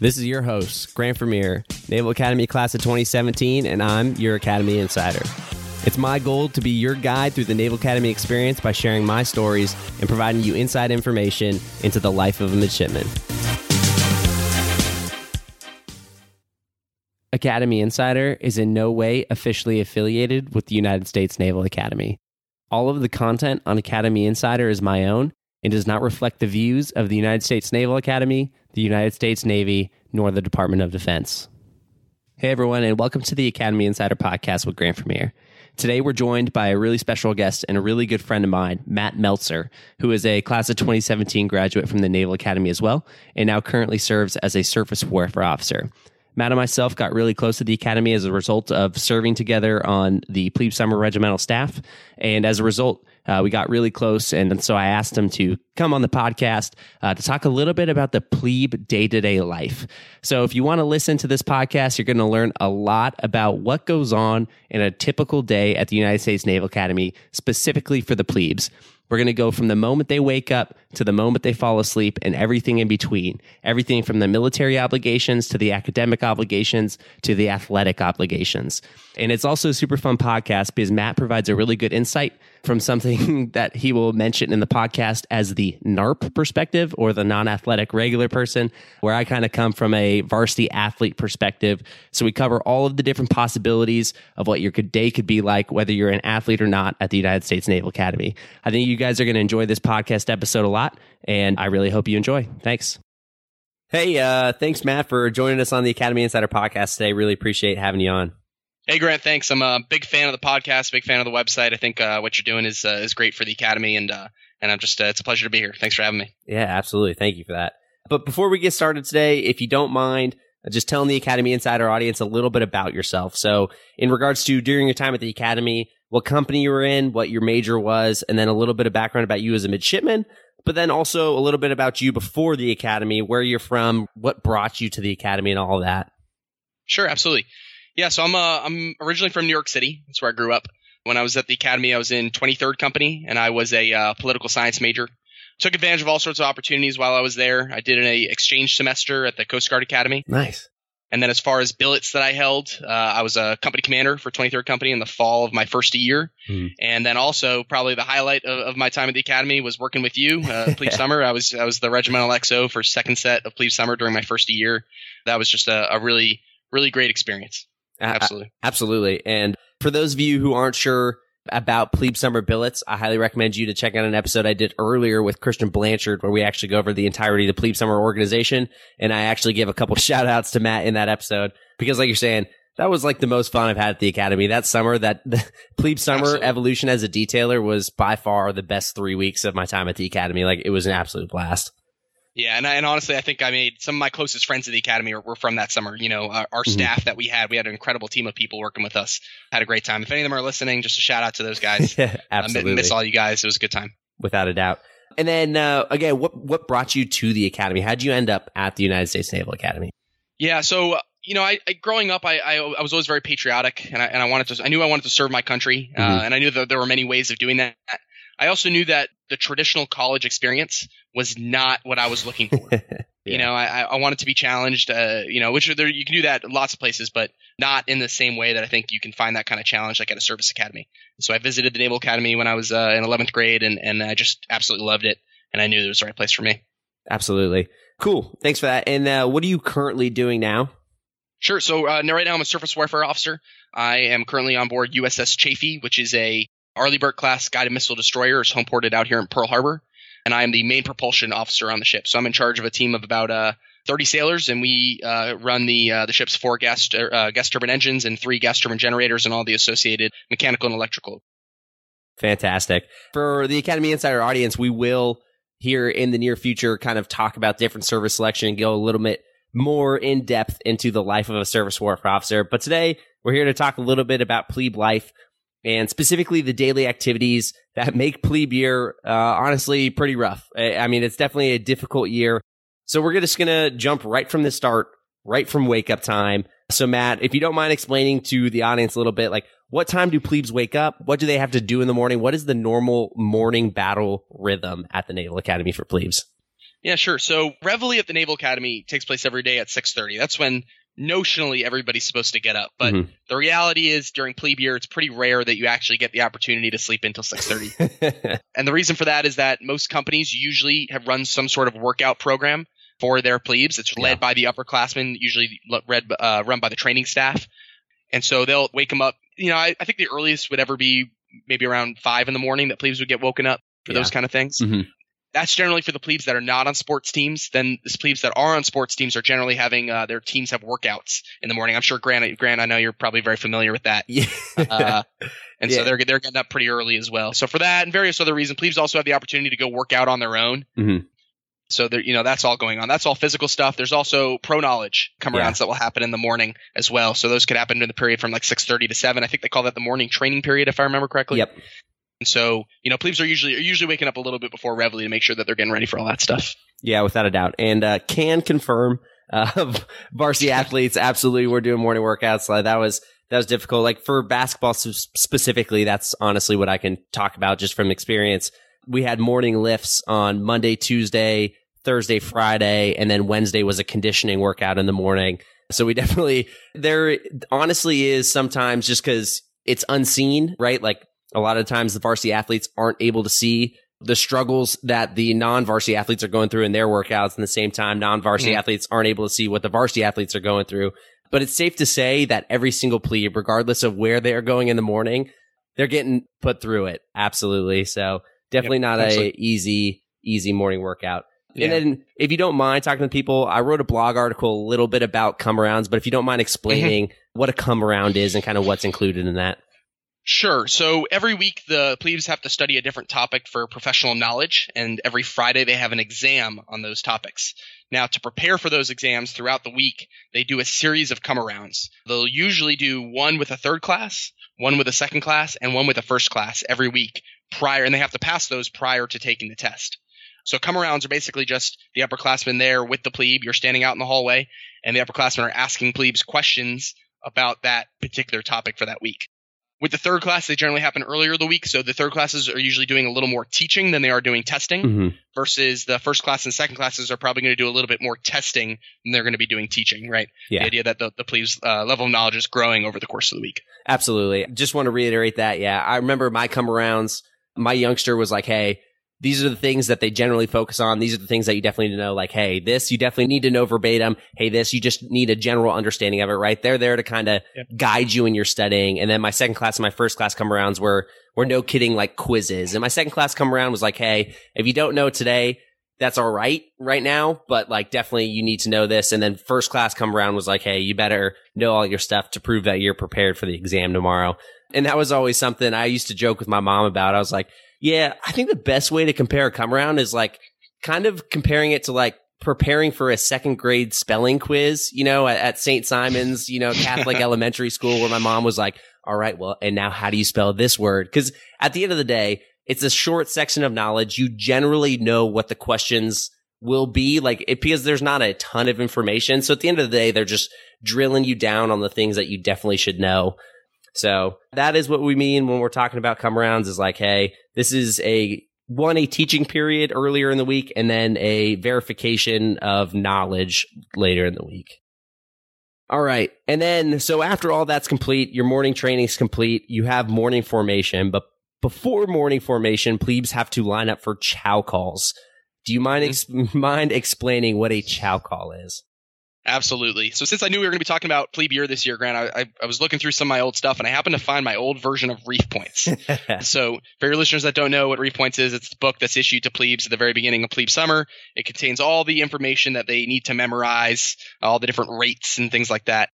This is your host, Grant Vermeer, Naval Academy Class of 2017, and I'm your Academy Insider. It's my goal to be your guide through the Naval Academy experience by sharing my stories and providing you inside information into the life of a midshipman. Academy Insider is in no way officially affiliated with the United States Naval Academy. All of the content on Academy Insider is my own and does not reflect the views of the United States Naval Academy, the United States Navy, nor the Department of Defense. Hey, everyone, and welcome to the Academy Insider podcast with Grant Vermeer. Today, we're joined by a really special guest and a really good friend of mine, Matt Meltzer, who is a class of 2017 graduate from the Naval Academy as well, and now currently serves as a surface warfare officer. Matt and myself got really close to the Academy as a result of serving together on the Plebe Summer Regimental staff. And as a result, uh, we got really close. And so I asked him to come on the podcast uh, to talk a little bit about the plebe day to day life. So if you want to listen to this podcast, you're going to learn a lot about what goes on in a typical day at the United States Naval Academy, specifically for the plebes. We're going to go from the moment they wake up to the moment they fall asleep and everything in between. Everything from the military obligations to the academic obligations to the athletic obligations. And it's also a super fun podcast because Matt provides a really good insight from something that he will mention in the podcast as the NARP perspective or the non athletic regular person, where I kind of come from a varsity athlete perspective. So we cover all of the different possibilities of what your day could be like, whether you're an athlete or not at the United States Naval Academy. I think you guys are going to enjoy this podcast episode a lot, and I really hope you enjoy. Thanks. Hey, uh, thanks, Matt, for joining us on the Academy Insider podcast today. Really appreciate having you on. Hey Grant, thanks. I'm a big fan of the podcast, big fan of the website. I think uh, what you're doing is uh, is great for the academy, and uh, and I'm just uh, it's a pleasure to be here. Thanks for having me. Yeah, absolutely. Thank you for that. But before we get started today, if you don't mind, uh, just telling the Academy Insider audience a little bit about yourself. So, in regards to during your time at the Academy, what company you were in, what your major was, and then a little bit of background about you as a midshipman, but then also a little bit about you before the Academy, where you're from, what brought you to the Academy, and all of that. Sure, absolutely. Yeah, so I'm uh, I'm originally from New York City. That's where I grew up. When I was at the academy, I was in 23rd Company, and I was a uh, political science major. Took advantage of all sorts of opportunities while I was there. I did an exchange semester at the Coast Guard Academy. Nice. And then as far as billets that I held, uh, I was a company commander for 23rd Company in the fall of my firstie year. Hmm. And then also probably the highlight of, of, my time at the academy was working with you, uh, Plebe Summer. I was I was the regimental XO for second set of Plebe Summer during my firstie year. That was just a, a really really great experience. Absolutely. absolutely. And for those of you who aren't sure about plebe summer billets, I highly recommend you to check out an episode I did earlier with Christian Blanchard where we actually go over the entirety of the plebe summer organization. And I actually give a couple shout outs to Matt in that episode because like you're saying, that was like the most fun I've had at the academy that summer. That the plebe summer absolutely. evolution as a detailer was by far the best three weeks of my time at the academy. Like it was an absolute blast. Yeah, and, and honestly, I think I made some of my closest friends at the academy were, were from that summer. You know, our, our mm-hmm. staff that we had, we had an incredible team of people working with us. Had a great time. If any of them are listening, just a shout out to those guys. Absolutely, uh, miss all you guys. It was a good time, without a doubt. And then uh, again, what what brought you to the academy? How did you end up at the United States Naval Academy? Yeah, so uh, you know, I, I growing up, I, I, I was always very patriotic, and I and I wanted to. I knew I wanted to serve my country, uh, mm-hmm. uh, and I knew that there were many ways of doing that. I also knew that the traditional college experience was not what I was looking for. yeah. You know, I, I wanted to be challenged, uh, you know, which there, you can do that lots of places, but not in the same way that I think you can find that kind of challenge like at a service academy. So I visited the Naval Academy when I was uh, in 11th grade and, and I just absolutely loved it. And I knew it was the right place for me. Absolutely. Cool. Thanks for that. And uh, what are you currently doing now? Sure. So uh, right now I'm a surface warfare officer. I am currently on board USS Chafee, which is a Arleigh Burke class guided missile destroyer is home ported out here in Pearl Harbor, and I am the main propulsion officer on the ship. So I'm in charge of a team of about uh, 30 sailors, and we uh, run the uh, the ship's four gas uh, gas turbine engines and three gas turbine generators and all the associated mechanical and electrical. Fantastic. For the Academy Insider audience, we will here in the near future kind of talk about different service selection and go a little bit more in depth into the life of a surface warfare officer. But today we're here to talk a little bit about plebe life, and specifically the daily activities that make plebe year uh, honestly pretty rough. I mean, it's definitely a difficult year. So we're just going to jump right from the start, right from wake up time. So Matt, if you don't mind explaining to the audience a little bit, like what time do plebes wake up? What do they have to do in the morning? What is the normal morning battle rhythm at the Naval Academy for plebes? Yeah, sure. So Reveille at the Naval Academy takes place every day at 6:30. That's when notionally everybody's supposed to get up. But Mhm. the reality is during plebe year, it's pretty rare that you actually get the opportunity to sleep until 6:30. and the reason for that is that most companies usually have run some sort of workout program for their plebes. It's led Yeah. by the upperclassmen, usually read, uh, run by the training staff. And so they'll wake them up. You know, I, I think the earliest would ever be maybe around five in the morning that plebes would get woken up for Yeah. those kind of things. Mhm. That's generally for the plebes that are not on sports teams. Then the plebes that are on sports teams are generally having uh, their teams have workouts in the morning. I'm sure Grant, Grant, I know you're probably very familiar with that. yeah. Uh, and Yeah. so they're they're getting up pretty early as well. So for that and various other reasons, plebes also have the opportunity to go work out on their own. Mhm. So there, you know, that's all going on. That's all physical stuff. There's also pro knowledge come Yeah. arounds that will happen in the morning as well. So those could happen in the period from like 6:30 to 7. I think they call that the morning training period, if I remember correctly. Yep. And so, you know, plebes are usually are usually waking up a little bit before Reveille to make sure that they're getting ready for all that stuff. Yeah, without a doubt. And uh, can confirm uh, varsity athletes absolutely were doing morning workouts. Like that was that was difficult. Like for basketball specifically, that's honestly what I can talk about just from experience. We had morning lifts on Monday, Tuesday, Thursday, Friday, and then Wednesday was a conditioning workout in the morning. So we definitely there honestly is sometimes just because it's unseen, right? Like a lot of times the varsity athletes aren't able to see the struggles that the non-varsity athletes are going through in their workouts. And the same time non-varsity Mhm. athletes aren't able to see what the varsity athletes are going through. But it's safe to say that every single plebe regardless of where they are going in the morning they're getting put through it. Absolutely. So definitely not a easy easy morning workout. Yeah. and then if you don't mind talking to people i wrote a blog article a little bit about come arounds but if you don't mind explaining what a come around is and kind of what's included in that Sure. So every week the plebes have to study a different topic for professional knowledge, and every Friday they have an exam on those topics. Now, to prepare for those exams throughout the week, they do a series of come arounds. They'll usually do one with a third class, one with a second class, and one with a first class every week prior, and they have to pass those prior to taking the test. So come arounds are basically just the upperclassmen there with the plebe. You're standing out in the hallway, and the upperclassmen are asking plebes questions about that particular topic for that week. With the third class, they generally happen earlier the week, so the third classes are usually doing a little more teaching than they are doing testing, mm-hmm. versus the first class and second classes are probably going to do a little bit more testing than they're going to be doing teaching, right? Yeah. The idea that the, the plebes' uh, level of knowledge is growing over the course of the week. Absolutely. Just want to reiterate that. Yeah. I remember my come arounds. My youngster was like, Hey, these are the things that they generally focus on. These are the things that you definitely need to know. Like, Hey, this you definitely need to know verbatim. Hey, this you just need a general understanding of it, right? They're there to kind of Yep. guide you in your studying. And then my second class and my first class come arounds were, were no kidding like quizzes. And my second class come around was like, Hey, if you don't know today, that's all right right now, but like definitely you need to know this. And then first class come around was like, Hey, you better know all your stuff to prove that you're prepared for the exam tomorrow. And that was always something I used to joke with my mom about. I was like, yeah, I think the best way to compare a come around is like kind of comparing it to like preparing for a second grade spelling quiz, you know, at, at St. Simon's, you know, Catholic elementary school where my mom was like, all right, well, and now how do you spell this word? Cause at the end of the day, it's a short section of knowledge. You generally know what the questions will be like it, because there's not a ton of information. So at the end of the day, they're just drilling you down on the things that you definitely should know. So that is what we mean when we're talking about come rounds is like, hey, this is a one, a teaching period earlier in the week and then a verification of knowledge later in the week. All right. And then, so after all that's complete, your morning training is complete. You have morning formation, but before morning formation, plebes have to line up for chow calls. Do you mind, mm-hmm. ex- mind explaining what a chow call is? Absolutely. So since I knew we were going to be talking about plebe year this year, Grant, I, I, I was looking through some of my old stuff and I happened to find my old version of Reef Points. so for your listeners that don't know what Reef Points is, it's the book that's issued to plebes at the very beginning of plebe summer. It contains all the information that they need to memorize, all the different rates and things like that.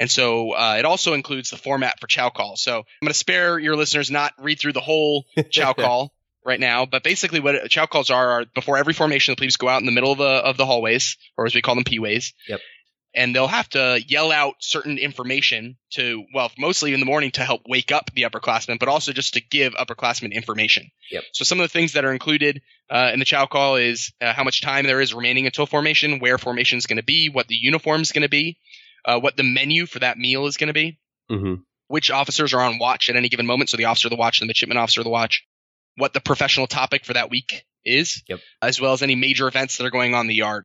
And so uh, it also includes the format for chow call. So I'm going to spare your listeners not read through the whole chow call right now, but basically what chow calls are are before every formation, the plebes go out in the middle of the of the hallways, or as we call them, p-ways. Yep. And they'll have to yell out certain information to, well, mostly in the morning to help wake up the upperclassmen, but also just to give upperclassmen information. Yep. So some of the things that are included uh, in the chow call is uh, how much time there is remaining until formation, where formation is going to be, what the uniform is going to be, uh, what the menu for that meal is going to be, hmm which officers are on watch at any given moment. So the officer of the watch, the midshipman officer of the watch, what the professional topic for that week is, Yep. as well as any major events that are going on in the yard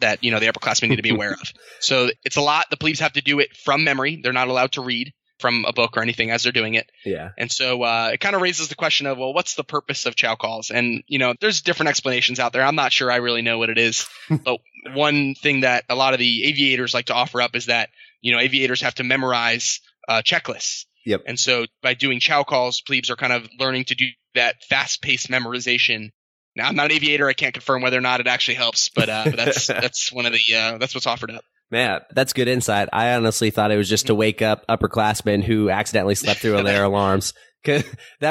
that you know the upperclassmen need to be aware of. So it's a lot. The plebes have to do it from memory. They're not allowed to read from a book or anything as they're doing it. Yeah. And so uh, it kind of raises the question of, well, what's the purpose of chow calls? And you know, there's different explanations out there. I'm not sure I really know what it is. but one thing that a lot of the aviators like to offer up is that you know aviators have to memorize uh, checklists. Yep. And so by doing chow calls, plebes are kind of learning to do that fast-paced memorization. Now I'm not an aviator; I can't confirm whether or not it actually helps, but, uh, but that's that's one of the uh, that's what's offered up. Man, that's good insight. I honestly thought it was just to wake up upperclassmen who accidentally slept through their alarms. that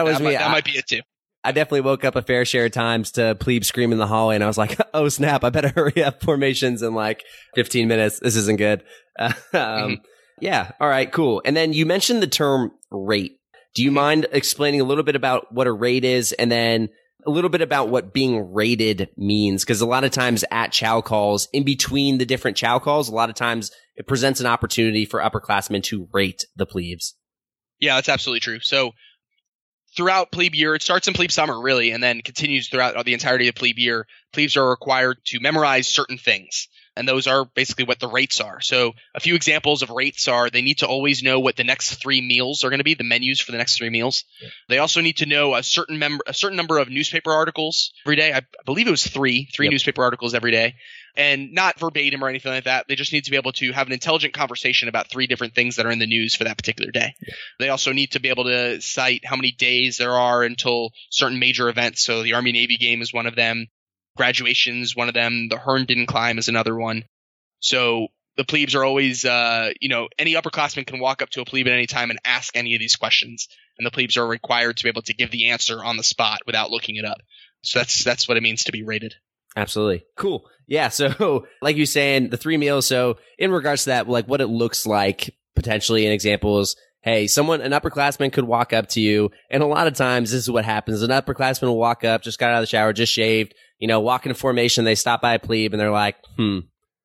was that, me. might, that I, might be it too. I definitely woke up a fair share of times to plebe scream in the hallway, and I was like, "Oh snap! I better hurry up formations in like 15 minutes. This isn't good." um, Mhm. Yeah. All right. Cool. And then you mentioned the term rate. Do you mind explaining a little bit about what a rate is, and then a little bit about what being rated means? Because a lot of times at chow calls, in between the different chow calls, a lot of times it presents an opportunity for upperclassmen to rate the plebes. Yeah, that's absolutely true. So throughout plebe year, it starts in plebe summer really, and then continues throughout the entirety of plebe year. Plebes are required to memorize certain things, and those are basically what the rates are. So a few examples of rates are they need to always know what the next three meals are going to be, the menus for the next three meals. They also need to know a certain member, a certain number of newspaper articles every day. I believe it was three, three Yep. newspaper articles every day. And not verbatim or anything like that. They just need to be able to have an intelligent conversation about three different things that are in the news for that particular day. They also need to be able to cite how many days there are until certain major events. So the Army Navy game is one of them. Graduation is one of them. The Herndon climb is another one. So the plebes are always, uh, you know, any upperclassman can walk up to a plebe at any time and ask any of these questions, and the plebes are required to be able to give the answer on the spot without looking it up. So that's that's what it means to be rated. Absolutely. Cool. Yeah. So, like you saying, the three meals. So, in regards to that, like what it looks like potentially in examples, hey, someone, an upperclassman could walk up to you. And a lot of times this is what happens. An upperclassman will walk up, just got out of the shower, just shaved, you know, walk in formation. They stop by a plebe and they're like, hmm.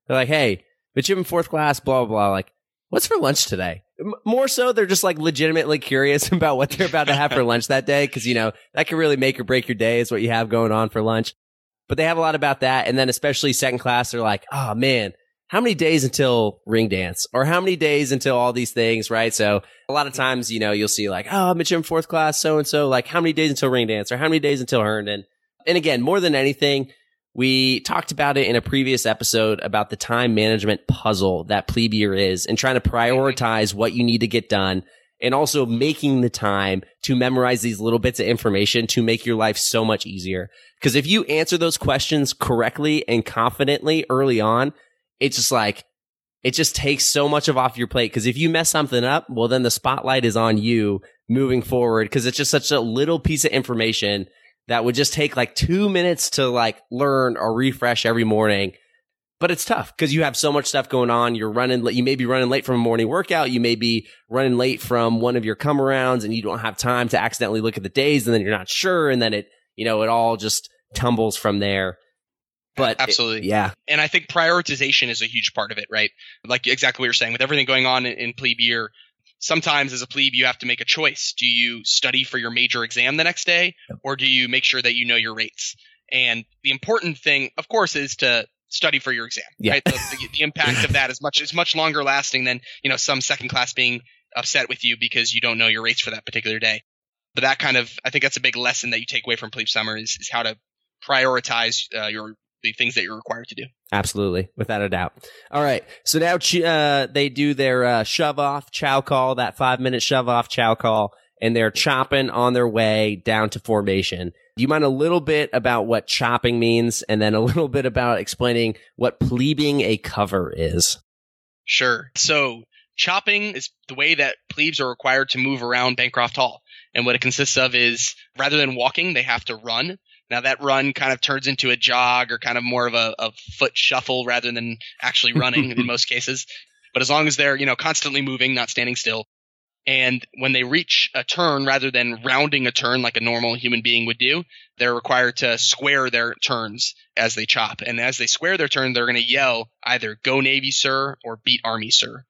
They're like, hey, but you're in fourth class, blah, blah, blah. Like, what's for lunch today? M- More so, they're just like legitimately curious about what they're about to have for lunch that day. Cause, you know, that can really make or break your day is what you have going on for lunch but they have a lot about that. And then especially second class, they're like, oh man, how many days until ring dance or how many days until all these things, right? So a lot of times, you know, you'll see like, oh, I'm in fourth class, so and so, like how many days until ring dance or how many days until Herndon? And again, more than anything, we talked about it in a previous episode about the time management puzzle that plebe year is and trying to prioritize what you need to get done and also making the time to memorize these little bits of information to make your life so much easier. Because if you answer those questions correctly and confidently early on, it's just like, it just takes so much of off your plate. Because if you mess something up, well, then the spotlight is on you moving forward. Because it's just such a little piece of information that would just take like two minutes to like learn or refresh every morning. But it's tough because you have so much stuff going on. You're running, you may be running late from a morning workout. You may be running late from one of your come arounds and you don't have time to accidentally look at the days and then you're not sure. And then it, you know, it all just tumbles from there. But it- Absolutely. yeah. And I think prioritization is a huge part of it, right? Like exactly what you're saying, with everything going on in, in plebe year, sometimes as a plebe you have to make a choice. Do you study for your major exam the next day, or do you make sure that you know your rates? And the important thing, of course, is to study for your exam. Yeah. Right? The, the, the impact of that is much is much longer lasting than you know some second class being upset with you because you don't know your rates for that particular day. But that kind of, I think that's a big lesson that you take away from plebe summer is, is how to prioritize uh, your the things that you're required to do. Absolutely, without a doubt. All right, so now uh, they do their uh, shove off chow call, that five minute shove off chow call, and they're chopping on their way down to formation. Do you mind a little bit about what chopping means, and then a little bit about explaining what plebing a cover is? Sure. So chopping is the way that plebes are required to move around Bancroft Hall. And what it consists of is rather than walking, they have to run. Now that run kind of turns into a jog or kind of more of a, a foot shuffle rather than actually running in most cases. But as long as they're, you know, constantly moving, not standing still. And when they reach a turn, rather than rounding a turn like a normal human being would do, they're required to square their turns as they chop. And as they square their turn, they're going to yell either "Go Navy, sir" or "Beat Army, sir."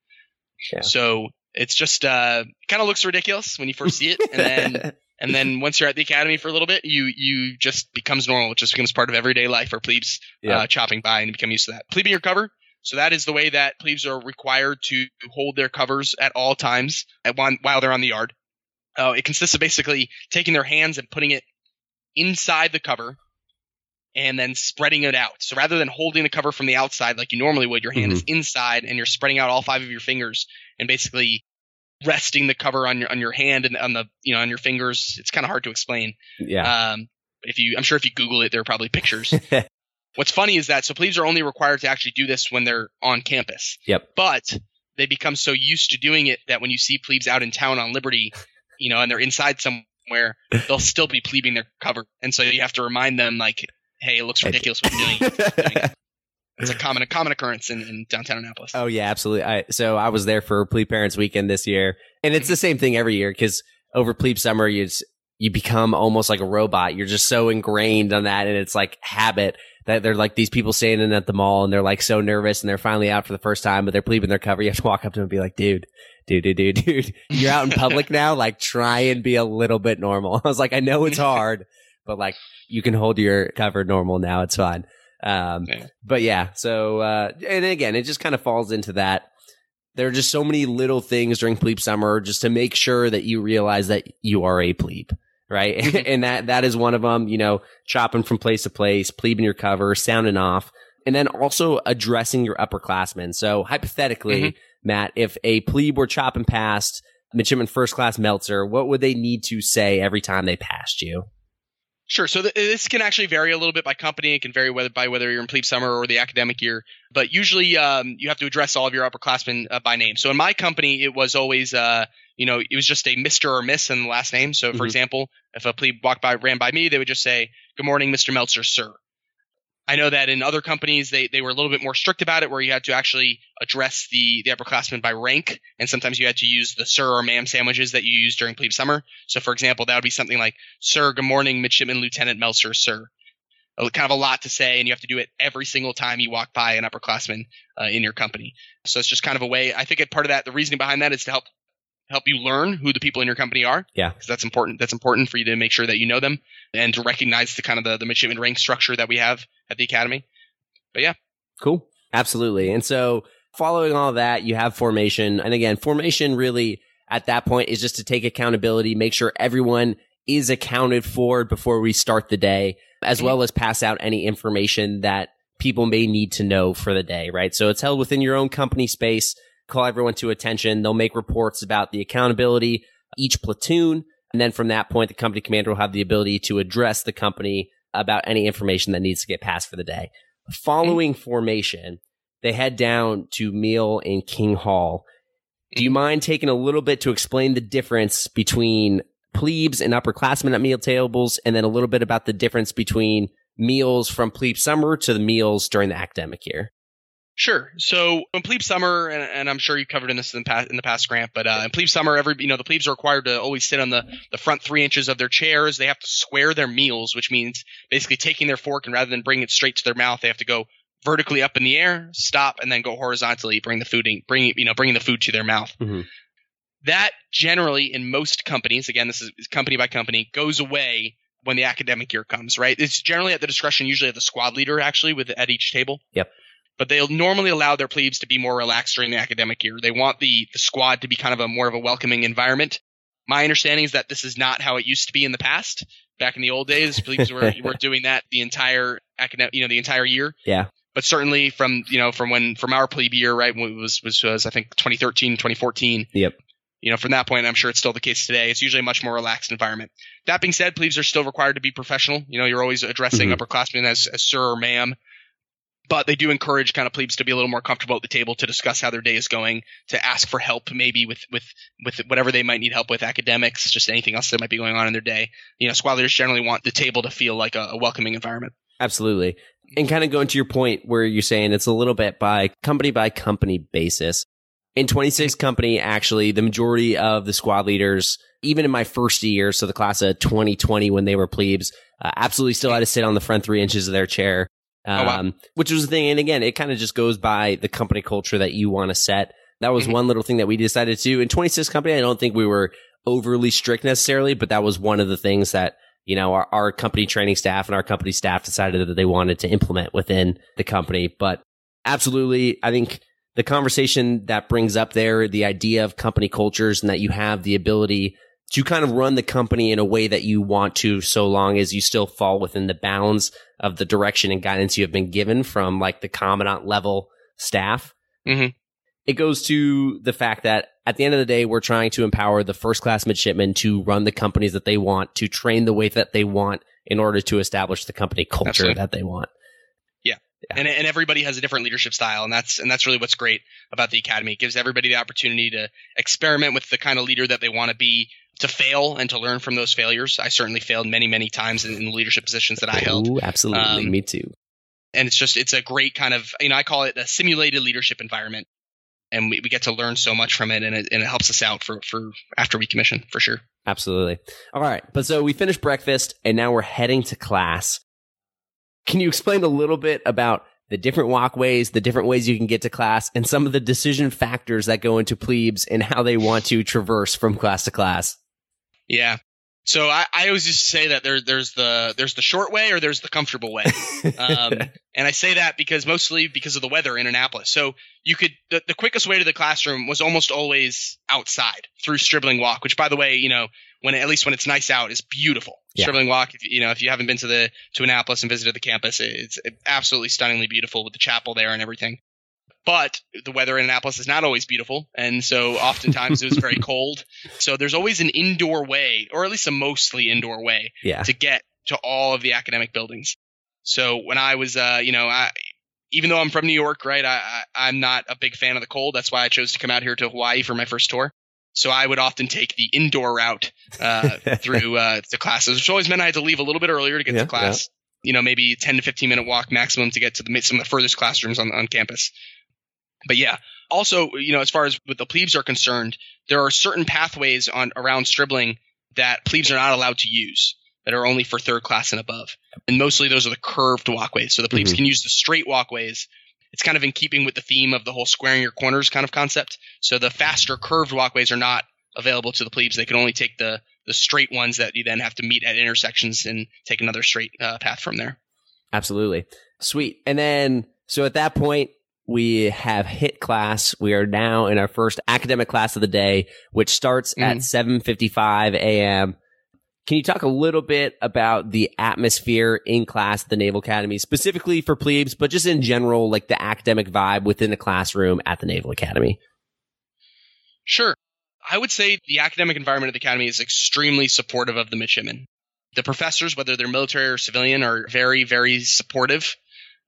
Yeah. So it's just uh, kind of looks ridiculous when you first see it, and then And then once you're at the academy for a little bit, you you just becomes normal. It just becomes part of everyday life for plebes Yeah. uh, chopping by and become used to that. Plebing your cover. So that is the way that plebes are required to hold their covers at all times at one, while they're on the yard. Uh, it consists of basically taking their hands and putting it inside the cover and then spreading it out. So rather than holding the cover from the outside like you normally would, your hand is inside and you're spreading out all five of your fingers and basically resting the cover on your on your hand and on the you know on your fingers. It's kind of hard to explain. Yeah. Um, if you, I'm sure if you Google it, there are probably pictures. What's funny is that so plebes are only required to actually do this when they're on campus. Yep. But they become so used to doing it that when you see plebes out in town on Liberty, you know, and they're inside somewhere, they'll still be plebing their cover, and so you have to remind them like, "Hey, it looks ridiculous what you're doing." Common a common occurrence in, in downtown Annapolis. Oh yeah, absolutely. I so I was there for Plebe Parents Weekend this year, and it's the mm-hmm. same thing every year because over Plebe Summer, you you become almost like a robot. You're just so ingrained on that, and it's like habit that they're like these people standing at the mall, and they're like so nervous, and they're finally out for the first time, but they're plebing their cover. You have to walk up to them and be like, "Dude, dude, dude, dude, dude, you're out in public now. Like, try and be a little bit normal." I was like, "I know it's hard, but like, you can hold your cover normal now. It's fine." Um, Yeah. but yeah, so uh, and again, it just kind of falls into that. There are just so many little things during plebe summer just to make sure that you realize that you are a plebe, right? and that that is one of them. You know, chopping from place to place, plebing your cover, sounding off, and then also addressing your upperclassmen. So hypothetically, Mhm. Matt, if a plebe were chopping past midshipman first class Meltzer, what would they need to say every time they passed you? Sure. So th- this can actually vary a little bit by company. It can vary whether by whether you're in plebe summer or the academic year. But usually, um, you have to address all of your upperclassmen uh, by name. So in my company, it was always, uh, you know, it was just a Mister or Miss in the last name. So for Mhm. example, if a plebe walked by, ran by me, they would just say, "Good morning, Mr. Meltzer, sir." I know that in other companies, they, they were a little bit more strict about it, where you had to actually address the the upperclassmen by rank, and sometimes you had to use the sir or ma'am sandwiches that you used during plebe summer. So for example, that would be something like Sir, good morning, Midshipman Lieutenant Meltzer, sir. Kind of a lot to say, and you have to do it every single time you walk by an upperclassman uh, in your company. So it's just kind of a way. I think part of that, the reasoning behind that is to help help you learn who the people in your company are. Yeah. because that's important. That's important for you to make sure that you know them and to recognize the kind of the, the midshipman rank structure that we have at the academy. But yeah. Cool. Absolutely. And so following all that, you have formation. And again, formation really at that point is just to take accountability, make sure everyone is accounted for before we start the day, as well as pass out any information that people may need to know for the day, right? So it's held within your own company space. Call everyone to attention. They'll make reports about the accountability, each platoon. And then from that point, the company commander will have the ability to address the company about any information that needs to get passed for the day. Following formation, they head down to meal in King Hall. Do you mind taking a little bit to explain the difference between plebes and upperclassmen at meal tables, and then a little bit about the difference between meals from plebe summer to the meals during the academic year? Sure. So in plebe summer, and, and I'm sure you covered in this in the past, in the past Grant, but uh, in plebe summer, every you know the plebes are required to always sit on the the front three inches of their chairs. They have to square their meals, which means basically taking their fork and rather than bringing it straight to their mouth, they have to go vertically up in the air, stop, and then go horizontally, bring the food in, bring you know bringing the food to their mouth. Mhm. That generally in most companies, again, this is company by company, goes away when the academic year comes. Right? It's generally at the discretion, usually of the squad leader, actually, with at each table but they'll normally allow their plebes to be more relaxed during the academic year. They want the, the squad to be kind of a more of a welcoming environment. My understanding is that this is not how it used to be in the past. Back in the old days, plebes were, were doing that the entire academic, you know, the entire year. Yeah. But certainly from, you know, from when, from our plebe year, right, when it was, was, was I think 2013, 2014. Yep. You know, from that point, I'm sure it's still the case today. It's usually a much more relaxed environment. That being said, plebes are still required to be professional. You know, you're always addressing Mhm. upperclassmen as, as sir or ma'am but they do encourage kind of plebes to be a little more comfortable at the table to discuss how their day is going, to ask for help maybe with with with whatever they might need help with, academics, just anything else that might be going on in their day. You know, squad leaders generally want the table to feel like a, a welcoming environment. Absolutely. And kind of going to your point where you're saying it's a little bit by company by company basis. In 26 company, actually, the majority of the squad leaders, even in my first year, so the class of 2020 when they were plebes, uh, absolutely still had to sit on the front three inches of their chair. Um, Oh, wow. which was the thing. And again, it kind of just goes by the company culture that you want to set. That was Mhm. one little thing that we decided to do. In 26 company, I don't think we were overly strict necessarily, but that was one of the things that you know, our, our company training staff and our company staff decided that they wanted to implement within the company. But absolutely, I think the conversation that brings up there, the idea of company cultures and that you have the ability to kind of run the company in a way that you want to, so long as you still fall within the bounds of the direction and guidance you have been given from like the commandant level staff. Mm-hmm. It goes to the fact that at the end of the day, we're trying to empower the first class midshipmen to run the companies that they want, to train the way that they want in order to establish the company culture Absolutely. that they want. Yeah. yeah. And, and everybody has a different leadership style. And that's, and that's really what's great about the academy. It gives everybody the opportunity to experiment with the kind of leader that they want to be, to fail and to learn from those failures. I certainly failed many, many times in, in the leadership positions that I held. Ooh, absolutely. Um, Me too. And it's just, it's a great kind of, you know, I call it a simulated leadership environment and we, we get to learn so much from it and, it and it helps us out for, for after we commission for sure. Absolutely. All right. But so we finished breakfast and now we're heading to class. Can you explain a little bit about the different walkways, the different ways you can get to class, and some of the decision factors that go into plebes and how they want to traverse from class to class? Yeah. So I, I always just say that there, there's the there's the short way or there's the comfortable way, um, and I say that because mostly because of the weather in Annapolis. So you could the, the quickest way to the classroom was almost always outside through Stribling Walk, which by the way, you know, when at least when it's nice out, is beautiful. Yeah. Stribling Walk, if, you know, if you haven't been to the to Annapolis and visited the campus, it's absolutely stunningly beautiful with the chapel there and everything. But the weather in Annapolis is not always beautiful, and so oftentimes it was very cold. So there's always an indoor way, or at least a mostly indoor way, yeah. to get to all of the academic buildings. So when I was, uh, you know, I, even though I'm from New York, right, I, I, am not a big fan of the cold. That's why I chose to come out here to Hawaii for my first tour. So I would often take the indoor route uh, through uh, the classes, which always meant I had to leave a little bit earlier to get yeah, to class. Yeah. You know, maybe 10 to 15 minute walk maximum to get to the, some of the furthest classrooms on, on campus. But yeah, also, you know, as far as with the plebes are concerned, there are certain pathways on around Stribling that plebes are not allowed to use that are only for third class and above. And mostly those are the curved walkways. So the plebes mm-hmm. can use the straight walkways. It's kind of in keeping with the theme of the whole squaring your corners kind of concept. So the faster curved walkways are not available to the plebes. They can only take the the straight ones that you then have to meet at intersections and take another straight uh, path from there. Absolutely. Sweet. And then so at that point we have hit class. We are now in our first academic class of the day, which starts mm. at 7:55 a.m. Can you talk a little bit about the atmosphere in class at the Naval Academy, specifically for plebes, but just in general, like the academic vibe within the classroom at the Naval Academy? Sure. I would say the academic environment at the Academy is extremely supportive of the midshipmen. The professors, whether they're military or civilian, are very, very supportive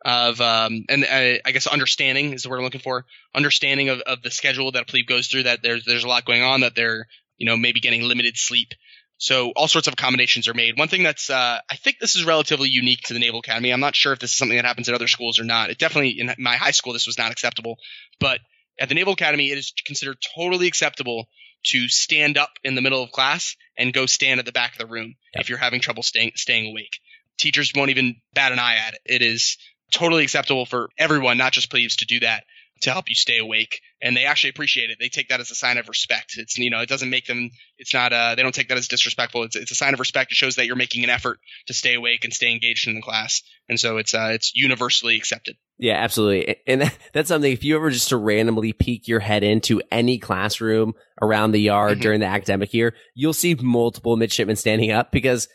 of um, and uh, I guess understanding is the word I'm looking for. Understanding of, of the schedule that a plebe goes through. That there's there's a lot going on. That they're you know maybe getting limited sleep. So all sorts of accommodations are made. One thing that's uh, I think this is relatively unique to the Naval Academy. I'm not sure if this is something that happens at other schools or not. It definitely in my high school this was not acceptable, but at the Naval Academy it is considered totally acceptable to stand up in the middle of class and go stand at the back of the room yep. if you're having trouble staying staying awake. Teachers won't even bat an eye at it. It is totally acceptable for everyone, not just plebes, to do that to help you stay awake. And they actually appreciate it. They take that as a sign of respect. It's you know, it doesn't make them. It's not. Uh, they don't take that as disrespectful. It's it's a sign of respect. It shows that you're making an effort to stay awake and stay engaged in the class. And so it's uh, it's universally accepted. Yeah, absolutely. And that's something. If you ever just to randomly peek your head into any classroom around the yard mm-hmm. during the academic year, you'll see multiple midshipmen standing up because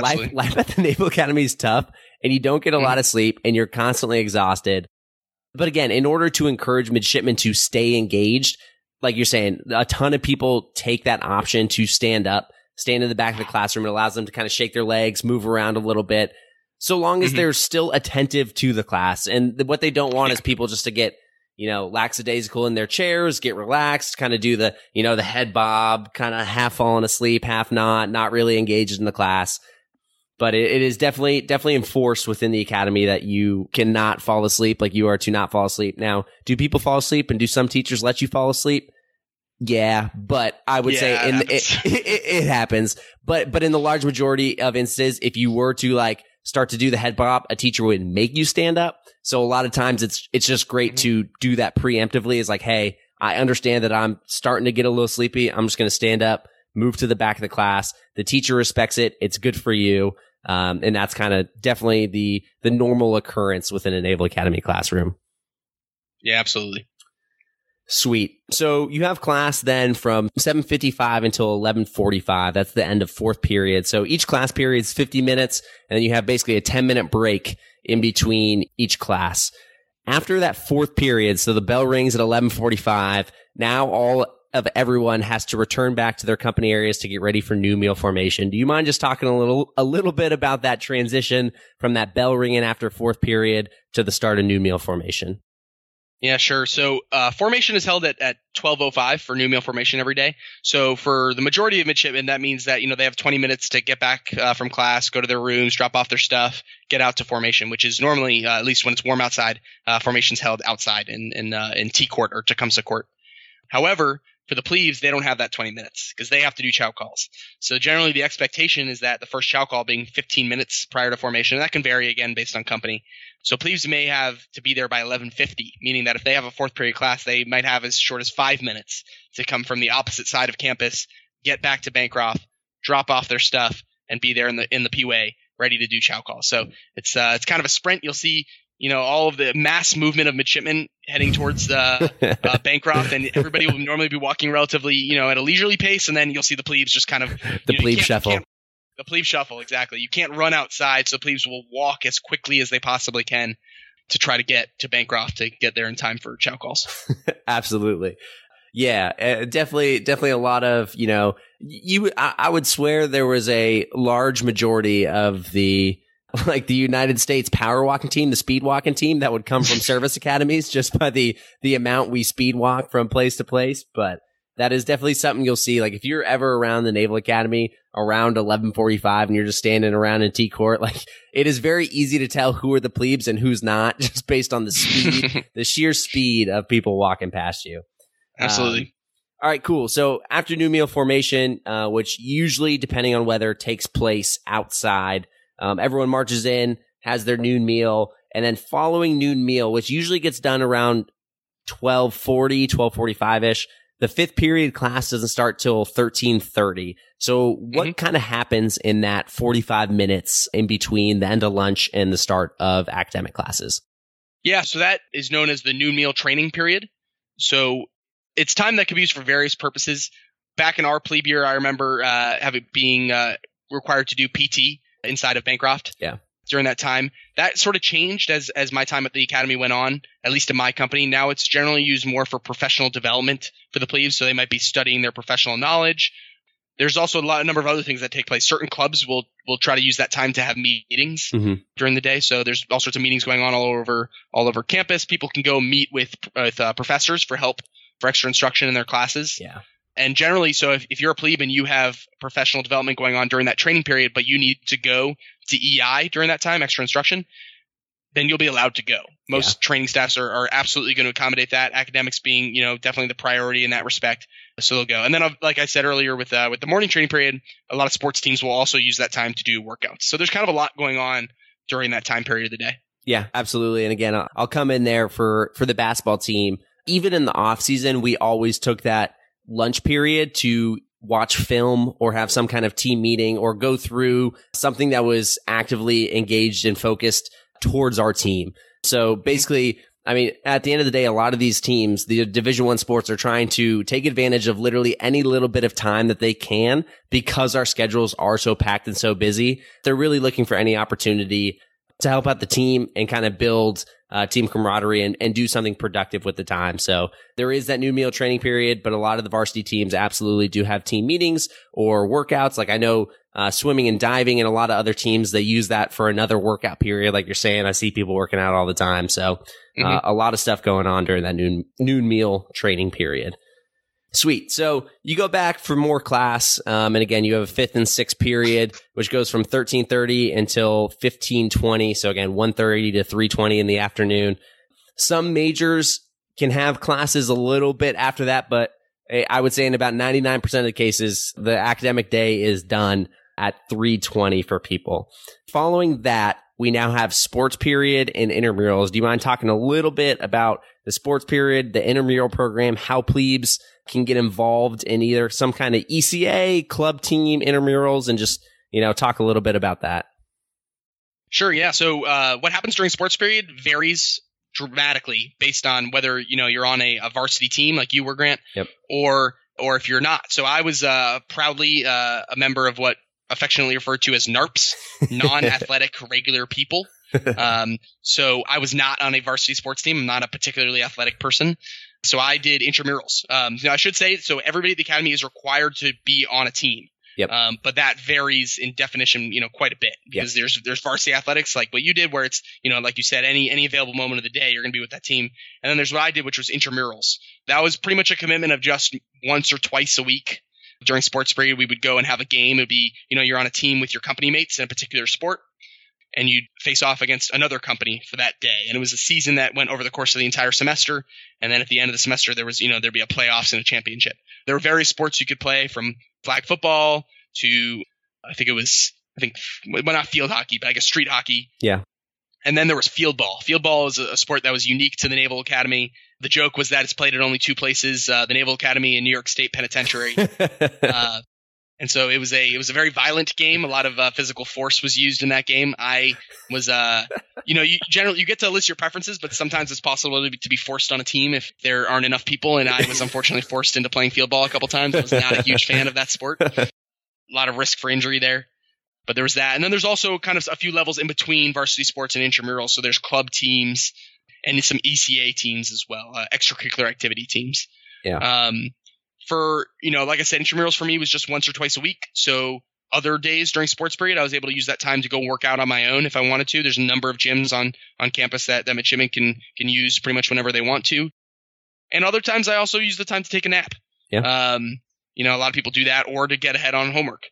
life life at the Naval Academy is tough and you don't get a mm-hmm. lot of sleep and you're constantly exhausted. But again, in order to encourage midshipmen to stay engaged, like you're saying, a ton of people take that option to stand up, stand in the back of the classroom. It allows them to kind of shake their legs, move around a little bit, so long as mm-hmm. they're still attentive to the class. And what they don't want yeah. is people just to get, you know, lackadaisical in their chairs, get relaxed, kind of do the, you know, the head bob, kind of half falling asleep, half not, not really engaged in the class but it, it is definitely definitely enforced within the academy that you cannot fall asleep like you are to not fall asleep. Now, do people fall asleep and do some teachers let you fall asleep? Yeah, but I would yeah, say in it, it, it, it, happens. But but in the large majority of instances, if you were to like start to do the head bob, a teacher would make you stand up. So a lot of times it's it's just great mm-hmm. to do that preemptively. Is like, hey, I understand that I'm starting to get a little sleepy. I'm just going to stand up move to the back of the class. The teacher respects it. It's good for you. Um, and that's kind of definitely the, the normal occurrence within a Naval Academy classroom. Yeah, absolutely. Sweet. So you have class then from 7:55 until 11:45. That's the end of fourth period. So each class period is 50 minutes and then you have basically a 10 minute break in between each class. After that fourth period, so the bell rings at 11:45, now all of everyone has to return back to their company areas to get ready for new meal formation. Do you mind just talking a little a little bit about that transition from that bell ringing after fourth period to the start of new meal formation? Yeah, sure. So uh, formation is held at, at 12.05 for new meal formation every day. So for the majority of midshipmen, that means that, you know, they have 20 minutes to get back uh, from class, go to their rooms, drop off their stuff, get out to formation, which is normally, uh, at least when it's warm outside, uh, formation's held outside in, in, uh, in T court or Tecumseh court. However, for the plebes, they don't have that 20 minutes because they have to do chow calls. So generally, the expectation is that the first chow call being 15 minutes prior to formation, and that can vary again based on company. So plebes may have to be there by 11:50, meaning that if they have a fourth period class, they might have as short as five minutes to come from the opposite side of campus, get back to Bancroft, drop off their stuff, and be there in the in the P-way ready to do chow calls. So it's uh, it's kind of a sprint. You'll see you know, all of the mass movement of midshipmen heading towards uh, uh, Bancroft, and everybody will normally be walking relatively, you know, at a leisurely pace, and then you'll see the plebes just kind of the know, plebe shuffle. The plebe shuffle, exactly. You can't run outside, so plebes will walk as quickly as they possibly can to try to get to Bancroft to get there in time for chow calls. Absolutely. Yeah, uh, definitely, definitely a lot of you know. You, I, I would swear there was a large majority of the like the United States power walking team, the speed walking team that would come from service academies just by the the amount we speed walk from place to place. But that is definitely something you'll see. Like if you're ever around the Naval Academy around 1145 and you're just standing around in T court, like it is very easy to tell who are the plebes and who's not just based on the speed, the sheer speed of people walking past you. Absolutely. Um, all right, cool. So afternoon meal formation, uh, which usually, depending on weather, takes place outside. Um, everyone marches in, has their noon meal, and then following noon meal, which usually gets done around 1240, 1245 ish, the fifth period class doesn't start till 1330. So what mm-hmm. kind of happens in that 45 minutes in between the end of lunch and the start of academic classes? Yeah, so that is known as the noon meal training period. So it's time that can be used for various purposes. Back in our plebe year, I remember uh, having being uh, required to do PT inside of Bancroft. Yeah. During that time, that sort of changed as as my time at the academy went on. At least in my company, now it's generally used more for professional development for the plebes. So they might be studying their professional knowledge. There's also a lot, a number of other things that take place. Certain clubs will will try to use that time to have meetings mm-hmm. during the day. So there's all sorts of meetings going on all over all over campus. People can go meet with with uh, professors for help for extra instruction in their classes. Yeah. And generally, so if, if you're a plebe and you have professional development going on during that training period, but you need to go to EI during that time, extra instruction, then you'll be allowed to go. Most yeah. training staffs are, are absolutely going to accommodate that. Academics being, you know, definitely the priority in that respect. So they'll go. And then, uh, like I said earlier, with uh, with the morning training period, a lot of sports teams will also use that time to do workouts. So there's kind of a lot going on during that time period of the day. Yeah, absolutely. And again, I'll come in there for for the basketball team. Even in the off season, we always took that lunch period to watch film or have some kind of team meeting or go through something that was actively engaged and focused towards our team. So basically, I mean, at the end of the day, a lot of these teams, the Division One sports, are trying to take advantage of literally any little bit of time that they can because our schedules are so packed and so busy. They're really looking for any opportunity to help out the team and kind of build uh, team camaraderie and, and do something productive with the time. So there is that noon meal training period, but a lot of the varsity teams absolutely do have team meetings or workouts. Like I know uh, swimming and diving and a lot of other teams, they use that for another workout period. Like you're saying, I see people working out all the time. So uh, mm-hmm. a lot of stuff going on during that noon, noon meal training period. Sweet. So you go back for more class, um, and again, you have a fifth and sixth period, which goes from thirteen thirty until fifteen twenty. So again, one thirty to three twenty in the afternoon. Some majors can have classes a little bit after that, but I would say in about ninety nine percent of the cases, the academic day is done at three twenty for people. Following that, we now have sports period and intramurals. Do you mind talking a little bit about the sports period, the intramural program, how plebes can get involved in either some kind of ECA, club team, intramurals, and just, you know, talk a little bit about that. Sure, yeah. So uh, what happens during sports period varies dramatically based on whether you know you're on a, a varsity team like you were, Grant, yep. or or if you're not. So I was uh, proudly uh, a member of what affectionately referred to as NARPs, non-athletic regular people. Um, so I was not on a varsity sports team. I'm not a particularly athletic person. So I did intramurals. Um, now I should say, so everybody at the academy is required to be on a team. Yep. Um, but that varies in definition, you know, quite a bit because yep. there's there's varsity athletics like what you did, where it's you know, like you said, any any available moment of the day, you're going to be with that team. And then there's what I did, which was intramurals. That was pretty much a commitment of just once or twice a week during sports period. We would go and have a game. It'd be you know, you're on a team with your company mates in a particular sport and you'd face off against another company for that day. And it was a season that went over the course of the entire semester. And then at the end of the semester, there was, you know, there'd be a playoffs and a championship. There were various sports you could play from flag football to, I think it was, I think, well, not field hockey, but I guess street hockey. Yeah. And then there was field ball. Field ball is a sport that was unique to the Naval Academy. The joke was that it's played at only two places: uh, the Naval Academy and New York State Penitentiary. uh, and so it was a it was a very violent game. A lot of uh, physical force was used in that game. I was uh you know you generally you get to list your preferences, but sometimes it's possible to be, to be forced on a team if there aren't enough people. And I was unfortunately forced into playing field ball a couple times. I was not a huge fan of that sport. A lot of risk for injury there. But there was that, and then there's also kind of a few levels in between varsity sports and intramural. So there's club teams and some ECA teams as well, uh, extracurricular activity teams. Yeah. Um, for you know, like I said, intramurals for me was just once or twice a week. So other days during sports period, I was able to use that time to go work out on my own if I wanted to. There's a number of gyms on on campus that that midshipmen can can use pretty much whenever they want to. And other times, I also use the time to take a nap. Yeah. Um, you know, a lot of people do that or to get ahead on homework,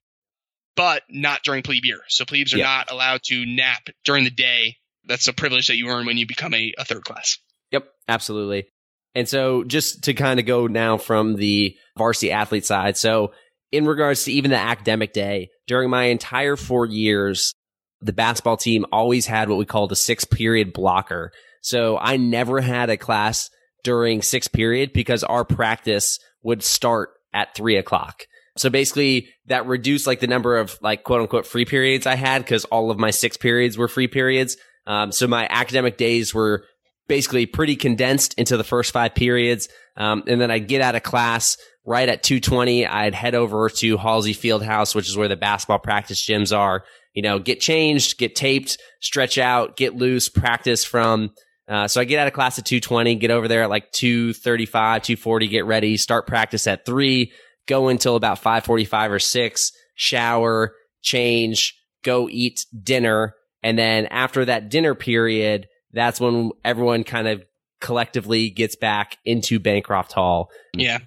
but not during plebe year. So plebes are yeah. not allowed to nap during the day. That's a privilege that you earn when you become a, a third class. Yep, absolutely. And so just to kind of go now from the varsity athlete side. So in regards to even the academic day, during my entire four years, the basketball team always had what we called a six period blocker. So I never had a class during six period because our practice would start at three o'clock. So basically that reduced like the number of like quote unquote free periods I had because all of my six periods were free periods. Um, so my academic days were basically pretty condensed into the first five periods. Um, and then I'd get out of class right at 220. I'd head over to Halsey Fieldhouse, which is where the basketball practice gyms are, you know, get changed, get taped, stretch out, get loose, practice from, uh, so I get out of class at 220, get over there at like 235, 240, get ready, start practice at three, go until about 545 or six, shower, change, go eat dinner. And then after that dinner period, that's when everyone kind of collectively gets back into Bancroft Hall. Yeah.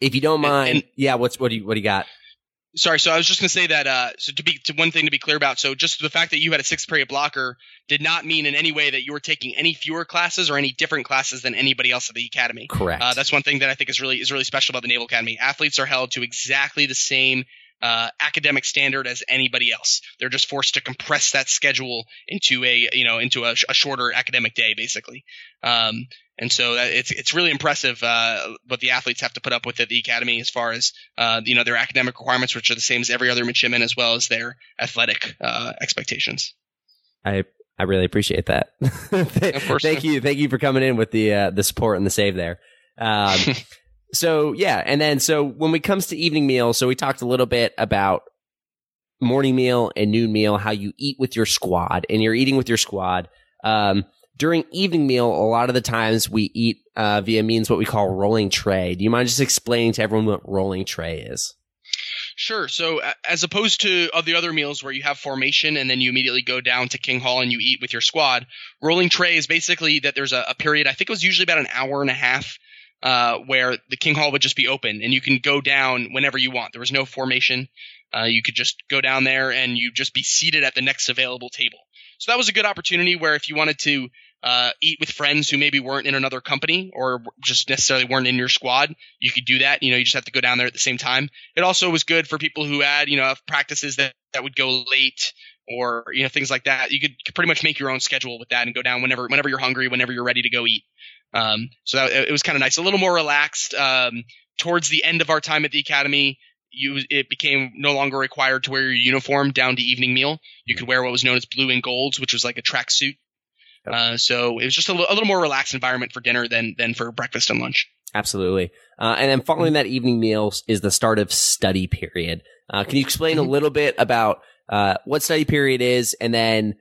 If you don't mind, and, and, yeah, what's what do you what do you got? Sorry, so I was just going to say that. Uh, so to be to one thing to be clear about, so just the fact that you had a six period blocker did not mean in any way that you were taking any fewer classes or any different classes than anybody else at the academy. Correct. Uh, that's one thing that I think is really is really special about the Naval Academy. Athletes are held to exactly the same uh, academic standard as anybody else. They're just forced to compress that schedule into a you know into a, a shorter academic day, basically. Um, and so that, it's it's really impressive uh, what the athletes have to put up with at the academy as far as uh, you know their academic requirements, which are the same as every other midshipman, as well as their athletic uh, expectations. I I really appreciate that. of course. thank you, thank you for coming in with the uh, the support and the save there. Um, so yeah, and then so when it comes to evening meal, so we talked a little bit about morning meal and noon meal, how you eat with your squad, and you're eating with your squad. Um, during evening meal, a lot of the times we eat uh, via means what we call rolling tray. Do you mind just explaining to everyone what rolling tray is? Sure. So as opposed to the other meals where you have formation and then you immediately go down to King Hall and you eat with your squad, rolling tray is basically that there's a, a period. I think it was usually about an hour and a half uh, where the King Hall would just be open and you can go down whenever you want. There was no formation. Uh, you could just go down there and you just be seated at the next available table. So that was a good opportunity where if you wanted to uh, eat with friends who maybe weren't in another company or just necessarily weren't in your squad, you could do that. You know, you just have to go down there at the same time. It also was good for people who had, you know, practices that, that would go late or, you know, things like that. You could pretty much make your own schedule with that and go down whenever, whenever you're hungry, whenever you're ready to go eat. Um, so that, it was kind of nice, a little more relaxed. Um, towards the end of our time at the academy, you it became no longer required to wear your uniform down to evening meal. You could wear what was known as blue and golds, which was like a tracksuit. Uh, so it was just a, l- a little more relaxed environment for dinner than than for breakfast and lunch. Absolutely. Uh, and then following that evening meal is the start of study period. Uh, can you explain a Mhm. little bit about uh, what study period is and then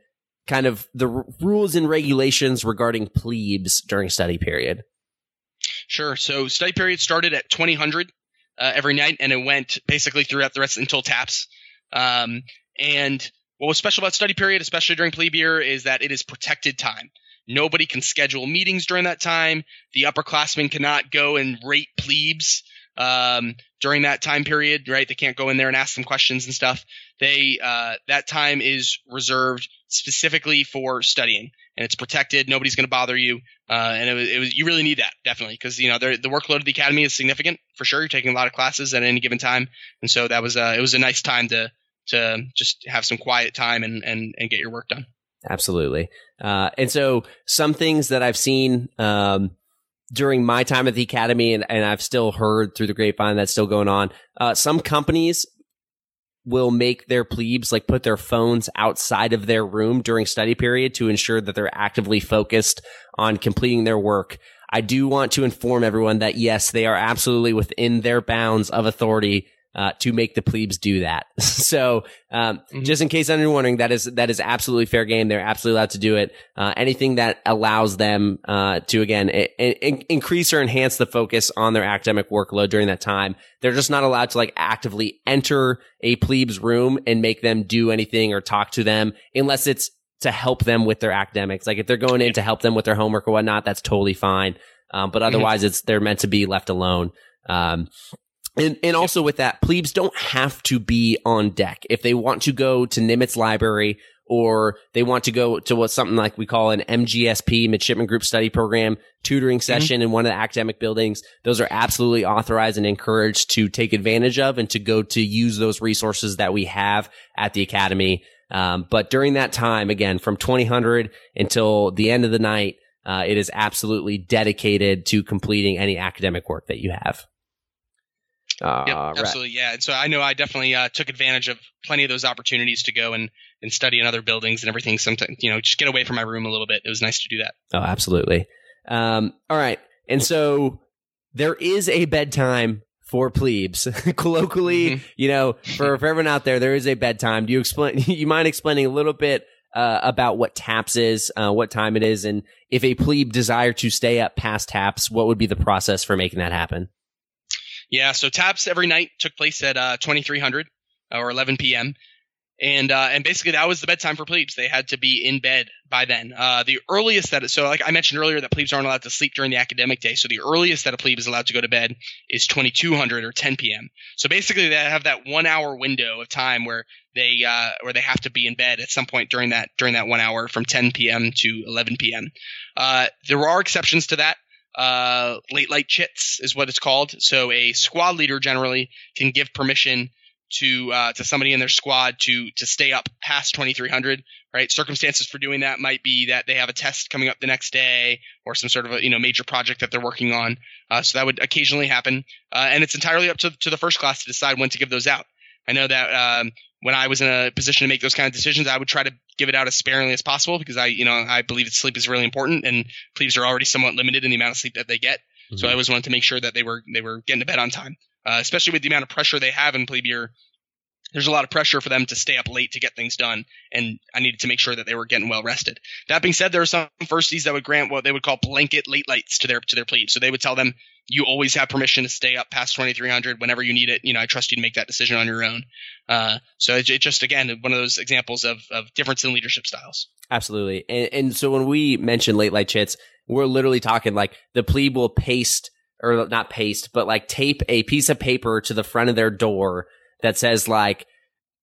kind of the r- rules and regulations regarding plebes during study period? Sure. So study period started at 2000 uh, every night, and it went basically throughout the rest until taps. Um, and what was special about study period, especially during plebe year, is that it is protected time. Nobody can schedule meetings during that time. The upperclassmen cannot go and rate plebes um, during that time period, right? They can't go in there and ask them questions and stuff. They uh, that time is reserved specifically for studying, and it's protected. Nobody's going to bother you. Uh, and it was, it was, you really need that definitely because you know the workload of the academy is significant for sure. You're taking a lot of classes at any given time, and so that was uh, it was a nice time to to just have some quiet time and and and get your work done. Absolutely. Uh, and so some things that I've seen um, during my time at the academy, and, and I've still heard through the grapevine that's still going on. Uh, some companies will make their plebes like put their phones outside of their room during study period to ensure that they're actively focused on completing their work. I do want to inform everyone that yes, they are absolutely within their bounds of authority uh, to make the plebes do that. so, um, Mhm. just in case anyone's wondering, that is that is absolutely fair game. They're absolutely allowed to do it. Uh, anything that allows them uh, to again i- i- increase or enhance the focus on their academic workload during that time. They're just not allowed to like actively enter a plebes room and make them do anything or talk to them unless it's to help them with their academics. Like if they're going in to help them with their homework or whatnot, that's totally fine. Um, but otherwise, it's they're meant to be left alone. Um, and, and also with that, plebes don't have to be on deck. If they want to go to Nimitz Library or they want to go to what something like we call an MGSP, Midshipman Group Study Program tutoring session in one of the academic buildings, those are absolutely authorized and encouraged to take advantage of and to go to use those resources that we have at the academy. Um, but during that time, again, from 2000 until the end of the night, uh, it is absolutely dedicated to completing any academic work that you have. Uh, Yep, right. absolutely, yeah. And so I know I definitely uh, took advantage of plenty of those opportunities to go and, and study in other buildings and everything. Sometimes, you know, just get away from my room a little bit. It was nice to do that. Oh, absolutely. Um, all right. And so there is a bedtime for plebes. Colloquially, Mhm. you know, for, for everyone out there, there is a bedtime. Do you explain, you mind explaining a little bit uh, about what TAPS is, uh, what time it is, and if a plebe desire to stay up past TAPS, what would be the process for making that happen? Yeah, so taps every night took place at uh, 2300 or 11 p.m. And uh, and basically that was the bedtime for plebes. They had to be in bed by then. Uh, the earliest that so like I mentioned earlier that plebes aren't allowed to sleep during the academic day. So the earliest that a plebe is allowed to go to bed is 2200 or 10 p.m. So basically they have that one hour window of time where they uh, where they have to be in bed at some point during that during that one hour from 10 p.m. to 11 p.m. Uh, there are exceptions to that uh, late light chits is what it's called. So a squad leader generally can give permission to uh, to somebody in their squad to to stay up past 2300. Right, circumstances for doing that might be that they have a test coming up the next day or some sort of a you know major project that they're working on. Uh, so that would occasionally happen, uh, and it's entirely up to to the first class to decide when to give those out. I know that um, when I was in a position to make those kind of decisions, I would try to give it out as sparingly as possible because I, you know, I believe that sleep is really important, and plebes are already somewhat limited in the amount of sleep that they get. So I always wanted to make sure that they were they were getting to bed on time, uh, especially with the amount of pressure they have in plebe year. There's a lot of pressure for them to stay up late to get things done, and I needed to make sure that they were getting well rested. That being said, there are some firsties that would grant what they would call blanket late lights to their to their plebes. So they would tell them, "You always have permission to stay up past 2300 whenever you need it. You know, I trust you to make that decision on your own." Uh, so it, it just again one of those examples of of difference in leadership styles. Absolutely. And, and so when we mention late light chits, we're literally talking like the plebe will paste or not paste, but like tape a piece of paper to the front of their door that says like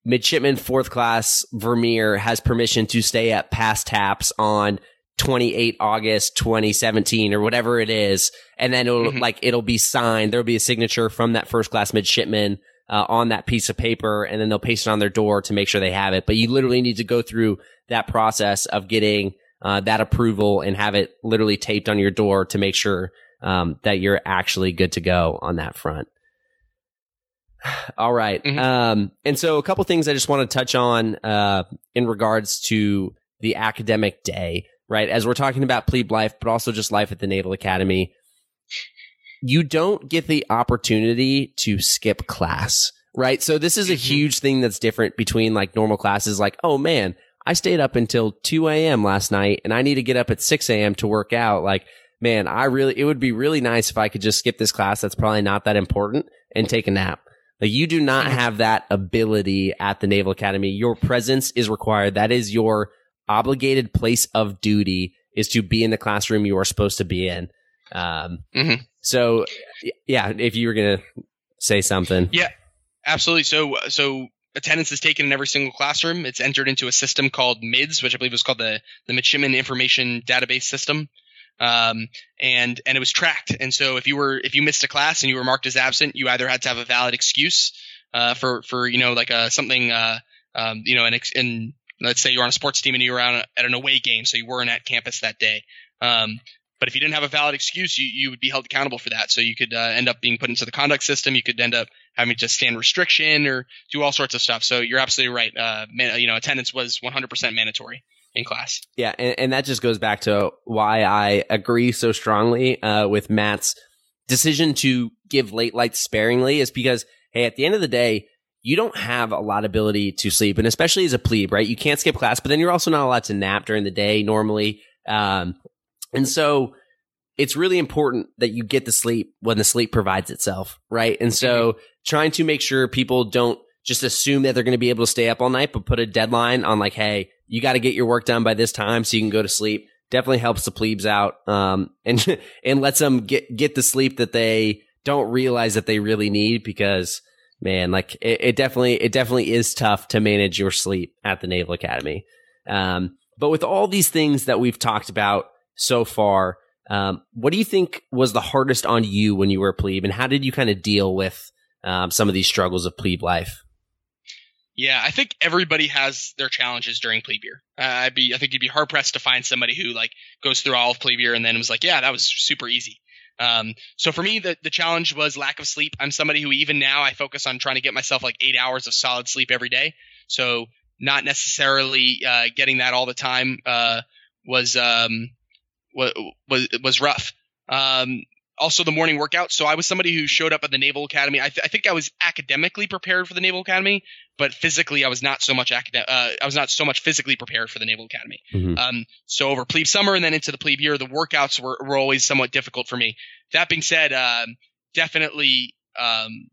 midshipman fourth class Vermeer has permission to stay at past taps on 28 August 2017 or whatever it is. And then it'll Mhm. like, it'll be signed. There'll be a signature from that first class midshipman uh, on that piece of paper and then they'll paste it on their door to make sure they have it. But you literally need to go through that process of getting uh, that approval and have it literally taped on your door to make sure um, that you're actually good to go on that front. All right. Mhm. Um, and so a couple things I just want to touch on uh, in regards to the academic day, right? As we're talking about plebe life, but also just life at the Naval Academy, you don't get the opportunity to skip class, right? So this is a Mhm. huge thing that's different between like normal classes. Like, oh man, I stayed up until 2 a.m. last night and I need to get up at 6 a.m. to work out. Like, man, I really, it would be really nice if I could just skip this class that's probably not that important and take a nap. Like, you do not have that ability at the Naval Academy. Your presence is required. That is your obligated place of duty is to be in the classroom you are supposed to be in. Um, Mhm. so yeah, if you were going to say something. Yeah. Absolutely. So so attendance is taken in every single classroom. It's entered into a system called MIDS, which I believe was called the the Midshipman Information Database System. Um, and and it was tracked. And so if you were if you missed a class and you were marked as absent, you either had to have a valid excuse uh, for for you know like a something uh, um, you know an ex- in let's say you're on a sports team and you were at an away game, so you weren't at campus that day. Um, but if you didn't have a valid excuse, you, you would be held accountable for that. So you could uh, end up being put into the conduct system. You could end up having to stand restriction or do all sorts of stuff. So you're absolutely right. Uh, man, you know, attendance was 100% mandatory in class. Yeah, and, and that just goes back to why I agree so strongly uh, with Matt's decision to give late lights sparingly is because, hey, at the end of the day, you don't have a lot of ability to sleep, and especially as a plebe, right? You can't skip class, but then you're also not allowed to nap during the day normally. Um, and so it's really important that you get the sleep when the sleep provides itself, right? And so trying to make sure people don't just assume that they're going to be able to stay up all night, but put a deadline on like, hey, you got to get your work done by this time so you can go to sleep. Definitely helps the plebes out, um, and and lets them get get the sleep that they don't realize that they really need because man, like it, it definitely it definitely is tough to manage your sleep at the Naval Academy. Um, but with all these things that we've talked about so far, um, what do you think was the hardest on you when you were a plebe, and how did you kind of deal with um, some of these struggles of plebe life? Yeah, I think everybody has their challenges during plebe year. Uh, I'd be, I think you'd be hard pressed to find somebody who like goes through all of plebe year and then was like, yeah, that was super easy. Um, so for me, the the challenge was lack of sleep. I'm somebody who even now I focus on trying to get myself like eight hours of solid sleep every day. So not necessarily uh, getting that all the time uh, was um, was was rough. Um, also, the morning workout. So I was somebody who showed up at the Naval Academy. I, th- I think I was academically prepared for the Naval Academy, but physically I was not so much academic. Uh, I was not so much physically prepared for the Naval Academy. Mhm. Um, so over plebe summer and then into the plebe year, the workouts were, were always somewhat difficult for me. That being said, um, definitely um,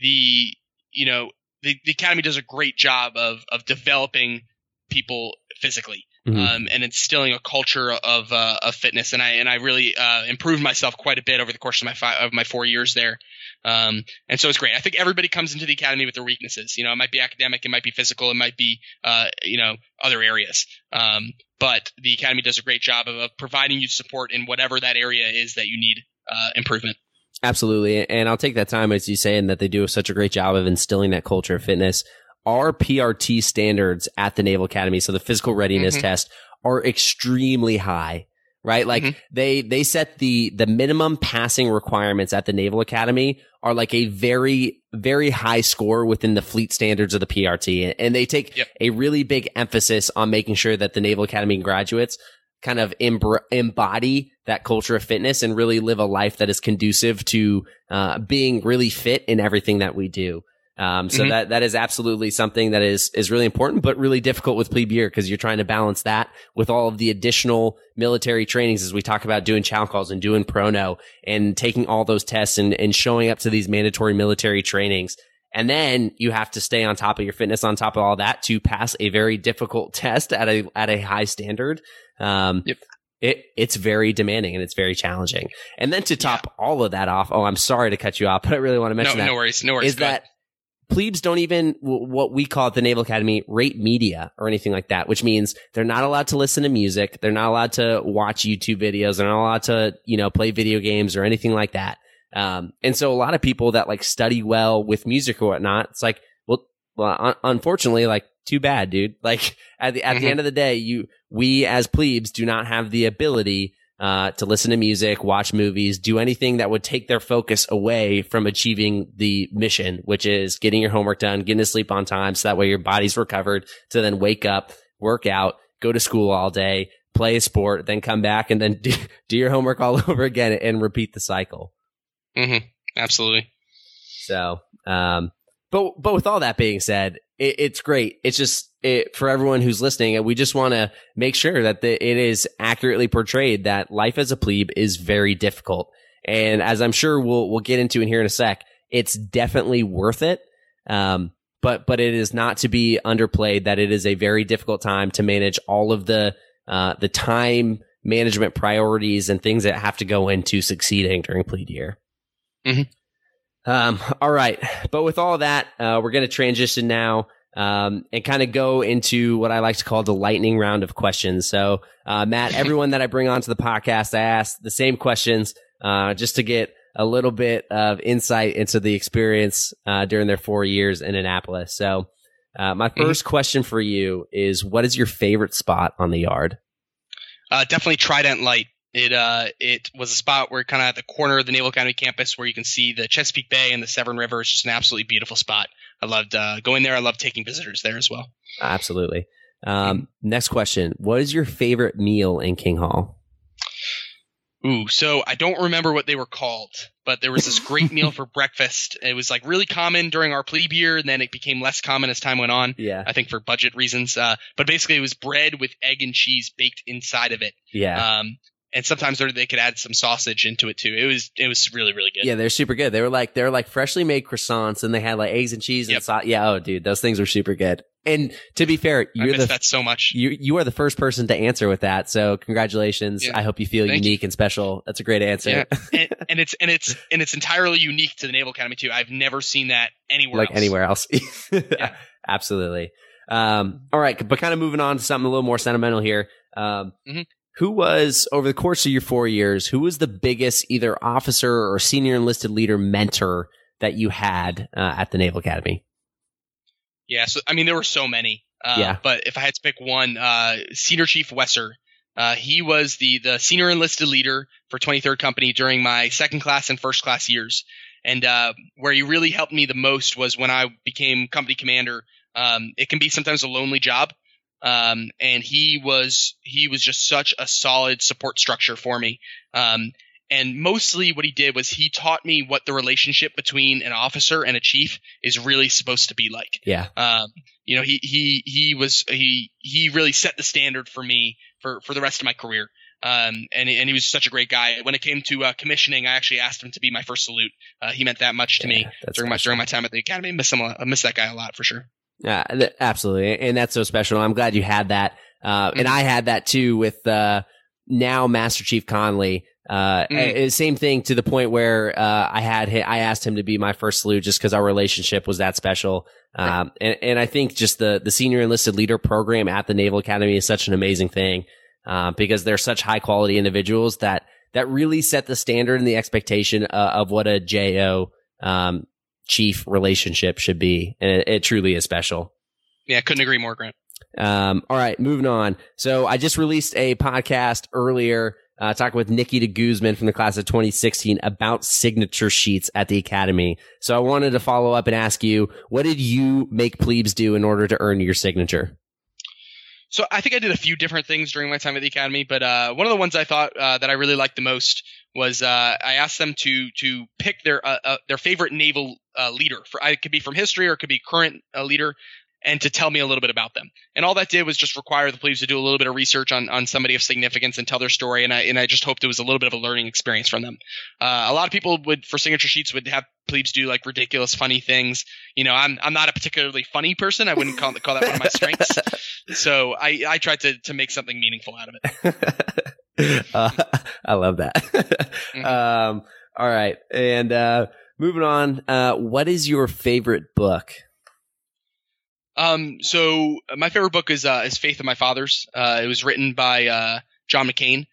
the you know the, the academy does a great job of of developing people physically Mhm. um, and instilling a culture of uh, of fitness. And I and I really uh, improved myself quite a bit over the course of my five, of my four years there. Um, and so it's great. I think everybody comes into the academy with their weaknesses. You know, it might be academic, it might be physical, it might be uh, you know other areas. Um, but the academy does a great job of, of providing you support in whatever that area is that you need uh, improvement. Absolutely. And I'll take that time, as you say, and that they do such a great job of instilling that culture of fitness. Our PRT standards at the Naval Academy, so the physical readiness Mhm. test, are extremely high, right? Like Mhm. they, they set the, the minimum passing requirements at the Naval Academy are like a very, very high score within the fleet standards of the PRT. And they take Yep. a really big emphasis on making sure that the Naval Academy graduates kind of embr- embody that culture of fitness and really live a life that is conducive to uh, being really fit in everything that we do. Um, so Mhm. that that is absolutely something that is is really important, but really difficult with plebe year because you're trying to balance that with all of the additional military trainings as we talk about doing chow calls and doing prono and taking all those tests and, and showing up to these mandatory military trainings. And then you have to stay on top of your fitness on top of all that to pass a very difficult test at a at a high standard. Um, Yep. it it's very demanding and it's very challenging. And then to top all of that off, oh, I'm sorry to cut you off, but I really want to No, mention that no worries, no worries. is Go ahead. Plebes don't even what we call at the Naval Academy rate media or anything like that, which means they're not allowed to listen to music, they're not allowed to watch YouTube videos, they're not allowed to you know play video games or anything like that. Um, and so a lot of people that like study well with music or whatnot, it's like, well, well, un- unfortunately, like too bad, dude. Like at the at the Mhm. end of the day, you we as plebes do not have the ability uh, to listen to music, watch movies, do anything that would take their focus away from achieving the mission, which is getting your homework done, getting to sleep on time, so that way your body's recovered to then wake up, work out, go to school all day, play a sport, then come back and then do, do your homework all over again and repeat the cycle. Mm-hmm. Absolutely. So, um, but but with all that being said, it, it's great. It's just it, for everyone who's listening, we just want to make sure that the, it is accurately portrayed that life as a plebe is very difficult. And as I'm sure we'll we'll get into in here in a sec, it's definitely worth it. Um, but but it is not to be underplayed that it is a very difficult time to manage all of the uh, the time management priorities and things that have to go into succeeding during plebe year. Mm-hmm. Um, all right. But with all that, uh, we're going to transition now um, and kind of go into what I like to call the lightning round of questions. So, uh, Matt, everyone that I bring onto the podcast, I ask the same questions uh, just to get a little bit of insight into the experience uh, during their four years in Annapolis. So, uh, my 1st mm-hmm. question for you is what is your favorite spot on the yard? Uh, definitely Trident Light. It uh it was a spot where kind of at the corner of the Naval Academy campus where you can see the Chesapeake Bay and the Severn River. It's just an absolutely beautiful spot. I loved uh, going there. I loved taking visitors there as well. Absolutely. Um. Next question: What is your favorite meal in King Hall? Ooh, so I don't remember what they were called, but there was this great meal for breakfast. It was like really common during our plebe year, and then it became less common as time went on. Yeah. I think for budget reasons. Uh, but basically, it was bread with egg and cheese baked inside of it. Yeah. Um, and sometimes they could add some sausage into it too. It was it was really really good. Yeah, they're super good. They were like they were like freshly made croissants, and they had like eggs and cheese yep. and sauce. Yeah, oh dude, those things were super good. And to be fair, you're the that so much. You you are the first person to answer with that. So congratulations. Yeah. I hope you feel Thank unique you. and special. That's a great answer. Yeah. and, and, it's and it's and it's entirely unique to the Naval Academy too. I've never seen that anywhere like else. anywhere else. yeah. Absolutely. Um, all right, but kind of moving on to something a little more sentimental here. Um, mm-hmm who was over the course of your four years who was the biggest either officer or senior enlisted leader mentor that you had uh, at the naval academy? Yeah so i mean there were so many uh, yeah. but if i had to pick one uh, senior chief wesser uh, he was the the senior enlisted leader for 23rd company during my second class and first class years. And uh, where he really helped me the most was when i became company commander. Um, it can be sometimes a lonely job um, and he was he was just such a solid support structure for me. Um, and mostly what he did was he taught me what the relationship between an officer and a chief is really supposed to be like. Yeah. Um, you know, he he he was he he really set the standard for me for for the rest of my career. Um, and and he was such a great guy. When it came to uh, commissioning, I actually asked him to be my first salute. Uh, he meant that much to yeah, me during my during my time at the academy. I miss him. I miss that guy a lot for sure. Yeah, absolutely, and that's so special. I'm glad you had that, uh, and I had that too with uh, now Master Chief Conley. Uh, mm. Same thing to the point where uh, I had I asked him to be my first salute just because our relationship was that special. Um, and, and I think just the the senior enlisted leader program at the Naval Academy is such an amazing thing uh, because they're such high quality individuals that that really set the standard and the expectation uh, of what a JO um, chief relationship should be. And it, it truly is special. Yeah, couldn't agree more, Grant. Um, all right, moving on. So I just released a podcast earlier uh, talking with Nikki de Guzman from the class of 2016 about signature sheets at the academy. So I wanted to follow up and ask you, what did you make plebes do in order to earn your signature? So I think I did a few different things during my time at the academy, but uh, one of the ones I thought uh, that I really liked the most was uh, I asked them to to pick their uh, uh, their favorite naval uh, leader. For it could be from history or it could be current leader, and to tell me a little bit about them. And all that did was just require the plebes to do a little bit of research on, on somebody of significance and tell their story. And I and I just hoped it was a little bit of a learning experience from them. Uh, a lot of people would for signature sheets would have plebes do like ridiculous, funny things. You know, I'm I'm not a particularly funny person. I wouldn't call call that one of my strengths. so I I tried to to make something meaningful out of it. uh, I love that. mm-hmm. um, all right, and uh, moving on. Uh, what is your favorite book? Um, so my favorite book is uh, is Faith of My Fathers. Uh, it was written by uh, John McCain,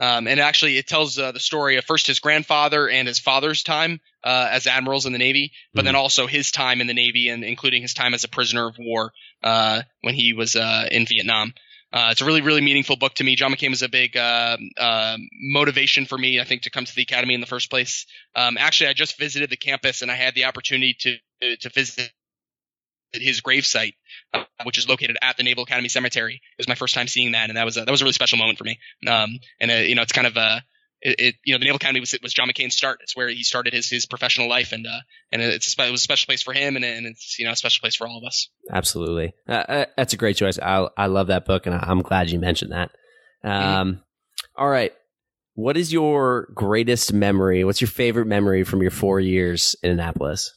um, and actually it tells uh, the story of first his grandfather and his father's time uh, as admirals in the Navy, but mm-hmm. then also his time in the Navy and including his time as a prisoner of war uh, when he was in Vietnam. Uh, it's a really, really meaningful book to me. John McCain was a big uh, uh, motivation for me, I think, to come to the academy in the first place. Um, actually, I just visited the campus and I had the opportunity to to visit his gravesite, uh, which is located at the Naval Academy Cemetery. It was my first time seeing that, and that was a, that was a really special moment for me. Um, and uh, you know, it's kind of a it, it, you know the Naval Academy was was John McCain's start. It's where he started his his professional life, and uh, and it's a, it was a special place for him, and, and it's you know a special place for all of us. Absolutely, uh, uh that's a great choice. I I love that book, and I'm glad you mentioned that. Mm-hmm. Um, mm-hmm. all right, what is your greatest memory? What's your favorite memory from your four years in Annapolis?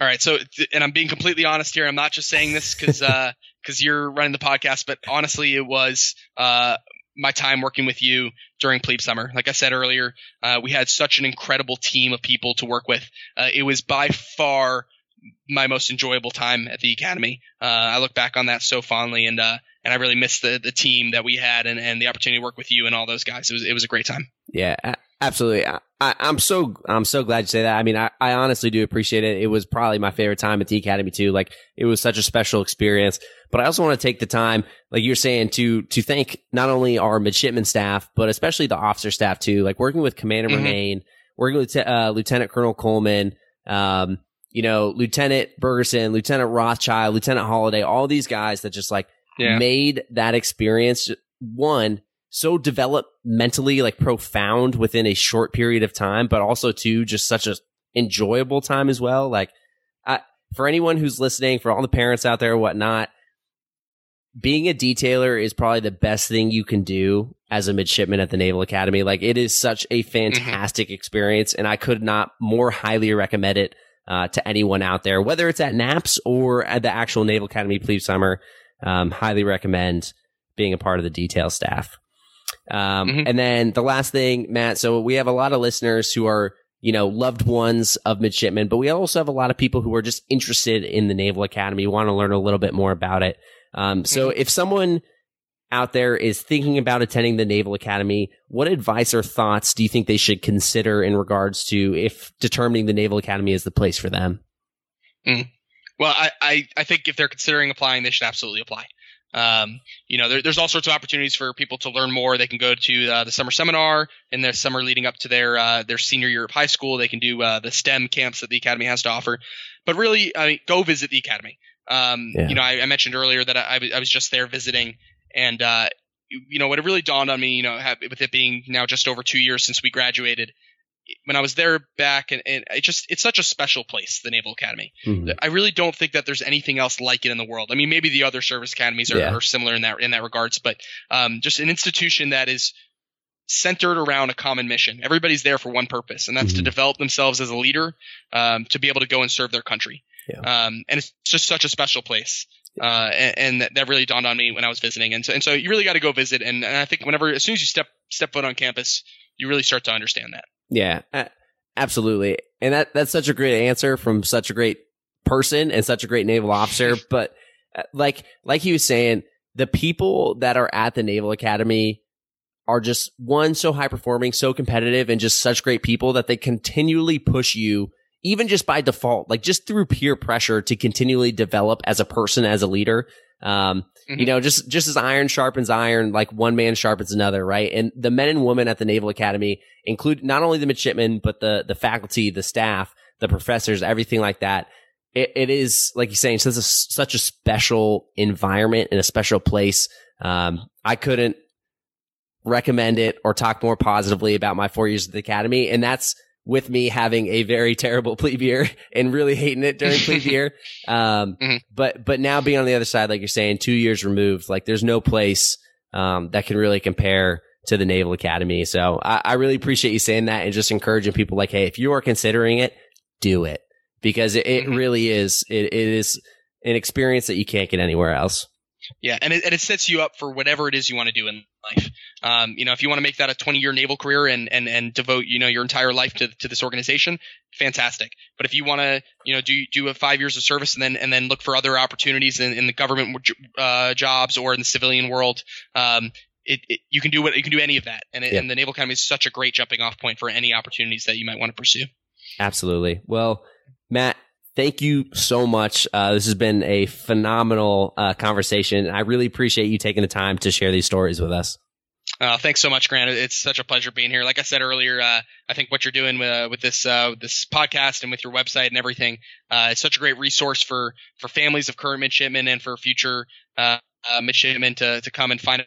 All right, so and I'm being completely honest here. I'm not just saying this because because uh, you're running the podcast, but honestly, it was uh, my time working with you during plebe summer. Like I said earlier, uh, we had such an incredible team of people to work with. Uh, it was by far my most enjoyable time at the academy. Uh, I look back on that so fondly, and uh, and I really miss the the team that we had and, and the opportunity to work with you and all those guys. It was it was a great time. Yeah, absolutely. I, am so I'm so glad you say that. I mean, I, I honestly do appreciate it. It was probably my favorite time at the academy too. Like it was such a special experience. But I also want to take the time, like you're saying, to to thank not only our midshipman staff, but especially the officer staff too. Like working with Commander mm working with uh, Lieutenant Colonel Coleman, um, you know, Lieutenant Bergerson, Lieutenant Rothschild, Lieutenant Holiday, all these guys that just like yeah. made that experience one so developmentally like profound within a short period of time, but also too just such a enjoyable time as well. Like, I, for anyone who's listening, for all the parents out there, whatnot, being a detailer is probably the best thing you can do as a midshipman at the Naval Academy. Like, it is such a mm-hmm. fantastic mm-hmm. experience, and I could not more highly recommend it uh, to anyone out there, whether it's at NAPS or at the actual Naval Academy Plebe Summer. Um, highly recommend being a part of the detail staff. Um, mm-hmm. And then the last thing, Matt. So we have a lot of listeners who are, you know, loved ones of midshipmen, but we also have a lot of people who are just interested in the Naval Academy, want to learn a little bit more about it. Um, so mm-hmm. if someone out there is thinking about attending the Naval Academy, what advice or thoughts do you think they should consider in regards to if determining the Naval Academy is the place for them? Mm. Well, I, I, I think if they're considering applying, they should absolutely apply. Um, you know, there, there's all sorts of opportunities for people to learn more. They can go to uh, the summer seminar in the summer leading up to their uh, their senior year of high school. They can do uh, the STEM camps that the academy has to offer. But really, I mean, go visit the academy. Um, yeah. You know, I, I, mentioned earlier that I, I, was just there visiting, and uh, you know, what it really dawned on me, you know, have, with it being now just over two years since we graduated, when I was there back, and, and it just it's such a special place, the Naval Academy. Mm-hmm. I really don't think that there's anything else like it in the world. I mean, maybe the other service academies are, yeah. are similar in that in that regards, but um, just an institution that is centered around a common mission. Everybody's there for one purpose, and that's mm-hmm. to develop themselves as a leader, um, to be able to go and serve their country. Yeah. Um, and it's just such a special place. Uh, and, and that, that, really dawned on me when I was visiting. And so, and so you really got to go visit. And, and I think whenever, as soon as you step, step foot on campus, you really start to understand that. Yeah, absolutely. And that that's such a great answer from such a great person and such a great naval officer. but uh, like like he was saying, the people that are at the Naval Academy are just one so high performing, so competitive, and just such great people that they continually push you, even just by default, like just through peer pressure to continually develop as a person, as a leader. Um, mm-hmm. you know, just, just as iron sharpens iron, like one man sharpens another, right? And the men and women at the Naval Academy include not only the midshipmen, but the, the faculty, the staff, the professors, everything like that. It, it is, like you're saying, such a, such a special environment and a special place. Um, I couldn't recommend it or talk more positively about my four years at the academy. And that's, with me having a very terrible plebe year and really hating it during plebe year. Um, mm-hmm. but, but now being on the other side, like you're saying, two years removed, like there's no place, um, that can really compare to the Naval Academy. So I, I, really appreciate you saying that and just encouraging people like, Hey, if you are considering it, do it because it, it mm-hmm. really is, it, it is an experience that you can't get anywhere else. Yeah, and it, and it sets you up for whatever it is you want to do in life. Um, you know, if you want to make that a 20 year naval career and, and, and devote, you know, your entire life to, to this organization, fantastic. But if you want to, you know, do, do a five years of service and then, and then look for other opportunities in, in the government uh, jobs or in the civilian world, um, it, it, you can do what you can do any of that. And, it, yeah. and the Naval Academy is such a great jumping off point for any opportunities that you might want to pursue. Absolutely. Well, Matt, thank you so much. Uh, this has been a phenomenal uh, conversation. I really appreciate you taking the time to share these stories with us. Uh, thanks so much, Grant. It's such a pleasure being here. Like I said earlier, uh, I think what you're doing with, uh, with this uh, this podcast and with your website and everything uh, is such a great resource for for families of current midshipmen and for future uh, midshipmen to to come and find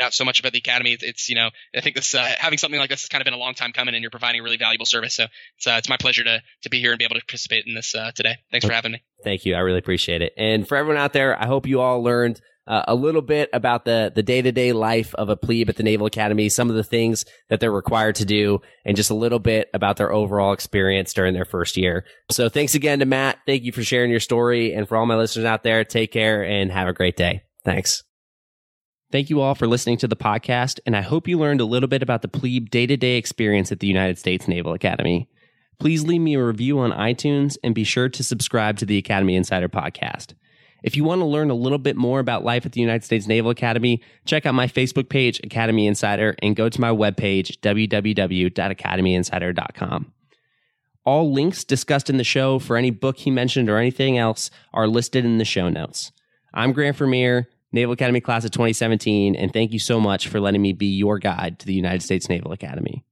out so much about the academy. It's, you know I think this uh, having something like this has kind of been a long time coming, and you're providing a really valuable service. So it's uh, it's my pleasure to to be here and be able to participate in this uh, today. Thanks for having me. Thank you. I really appreciate it. And for everyone out there, I hope you all learned uh, a little bit about the the day to day life of a plebe at the Naval Academy, some of the things that they're required to do, and just a little bit about their overall experience during their first year. So thanks again to Matt. Thank you for sharing your story, and for all my listeners out there, take care and have a great day. Thanks. Thank you all for listening to the podcast, and I hope you learned a little bit about the plebe day to day experience at the United States Naval Academy. Please leave me a review on iTunes and be sure to subscribe to the Academy Insider podcast. If you want to learn a little bit more about life at the United States Naval Academy, check out my Facebook page, Academy Insider, and go to my webpage, www.academyinsider.com. All links discussed in the show for any book he mentioned or anything else are listed in the show notes. I'm Grant Vermeer, Naval Academy Class of 2017, and thank you so much for letting me be your guide to the United States Naval Academy.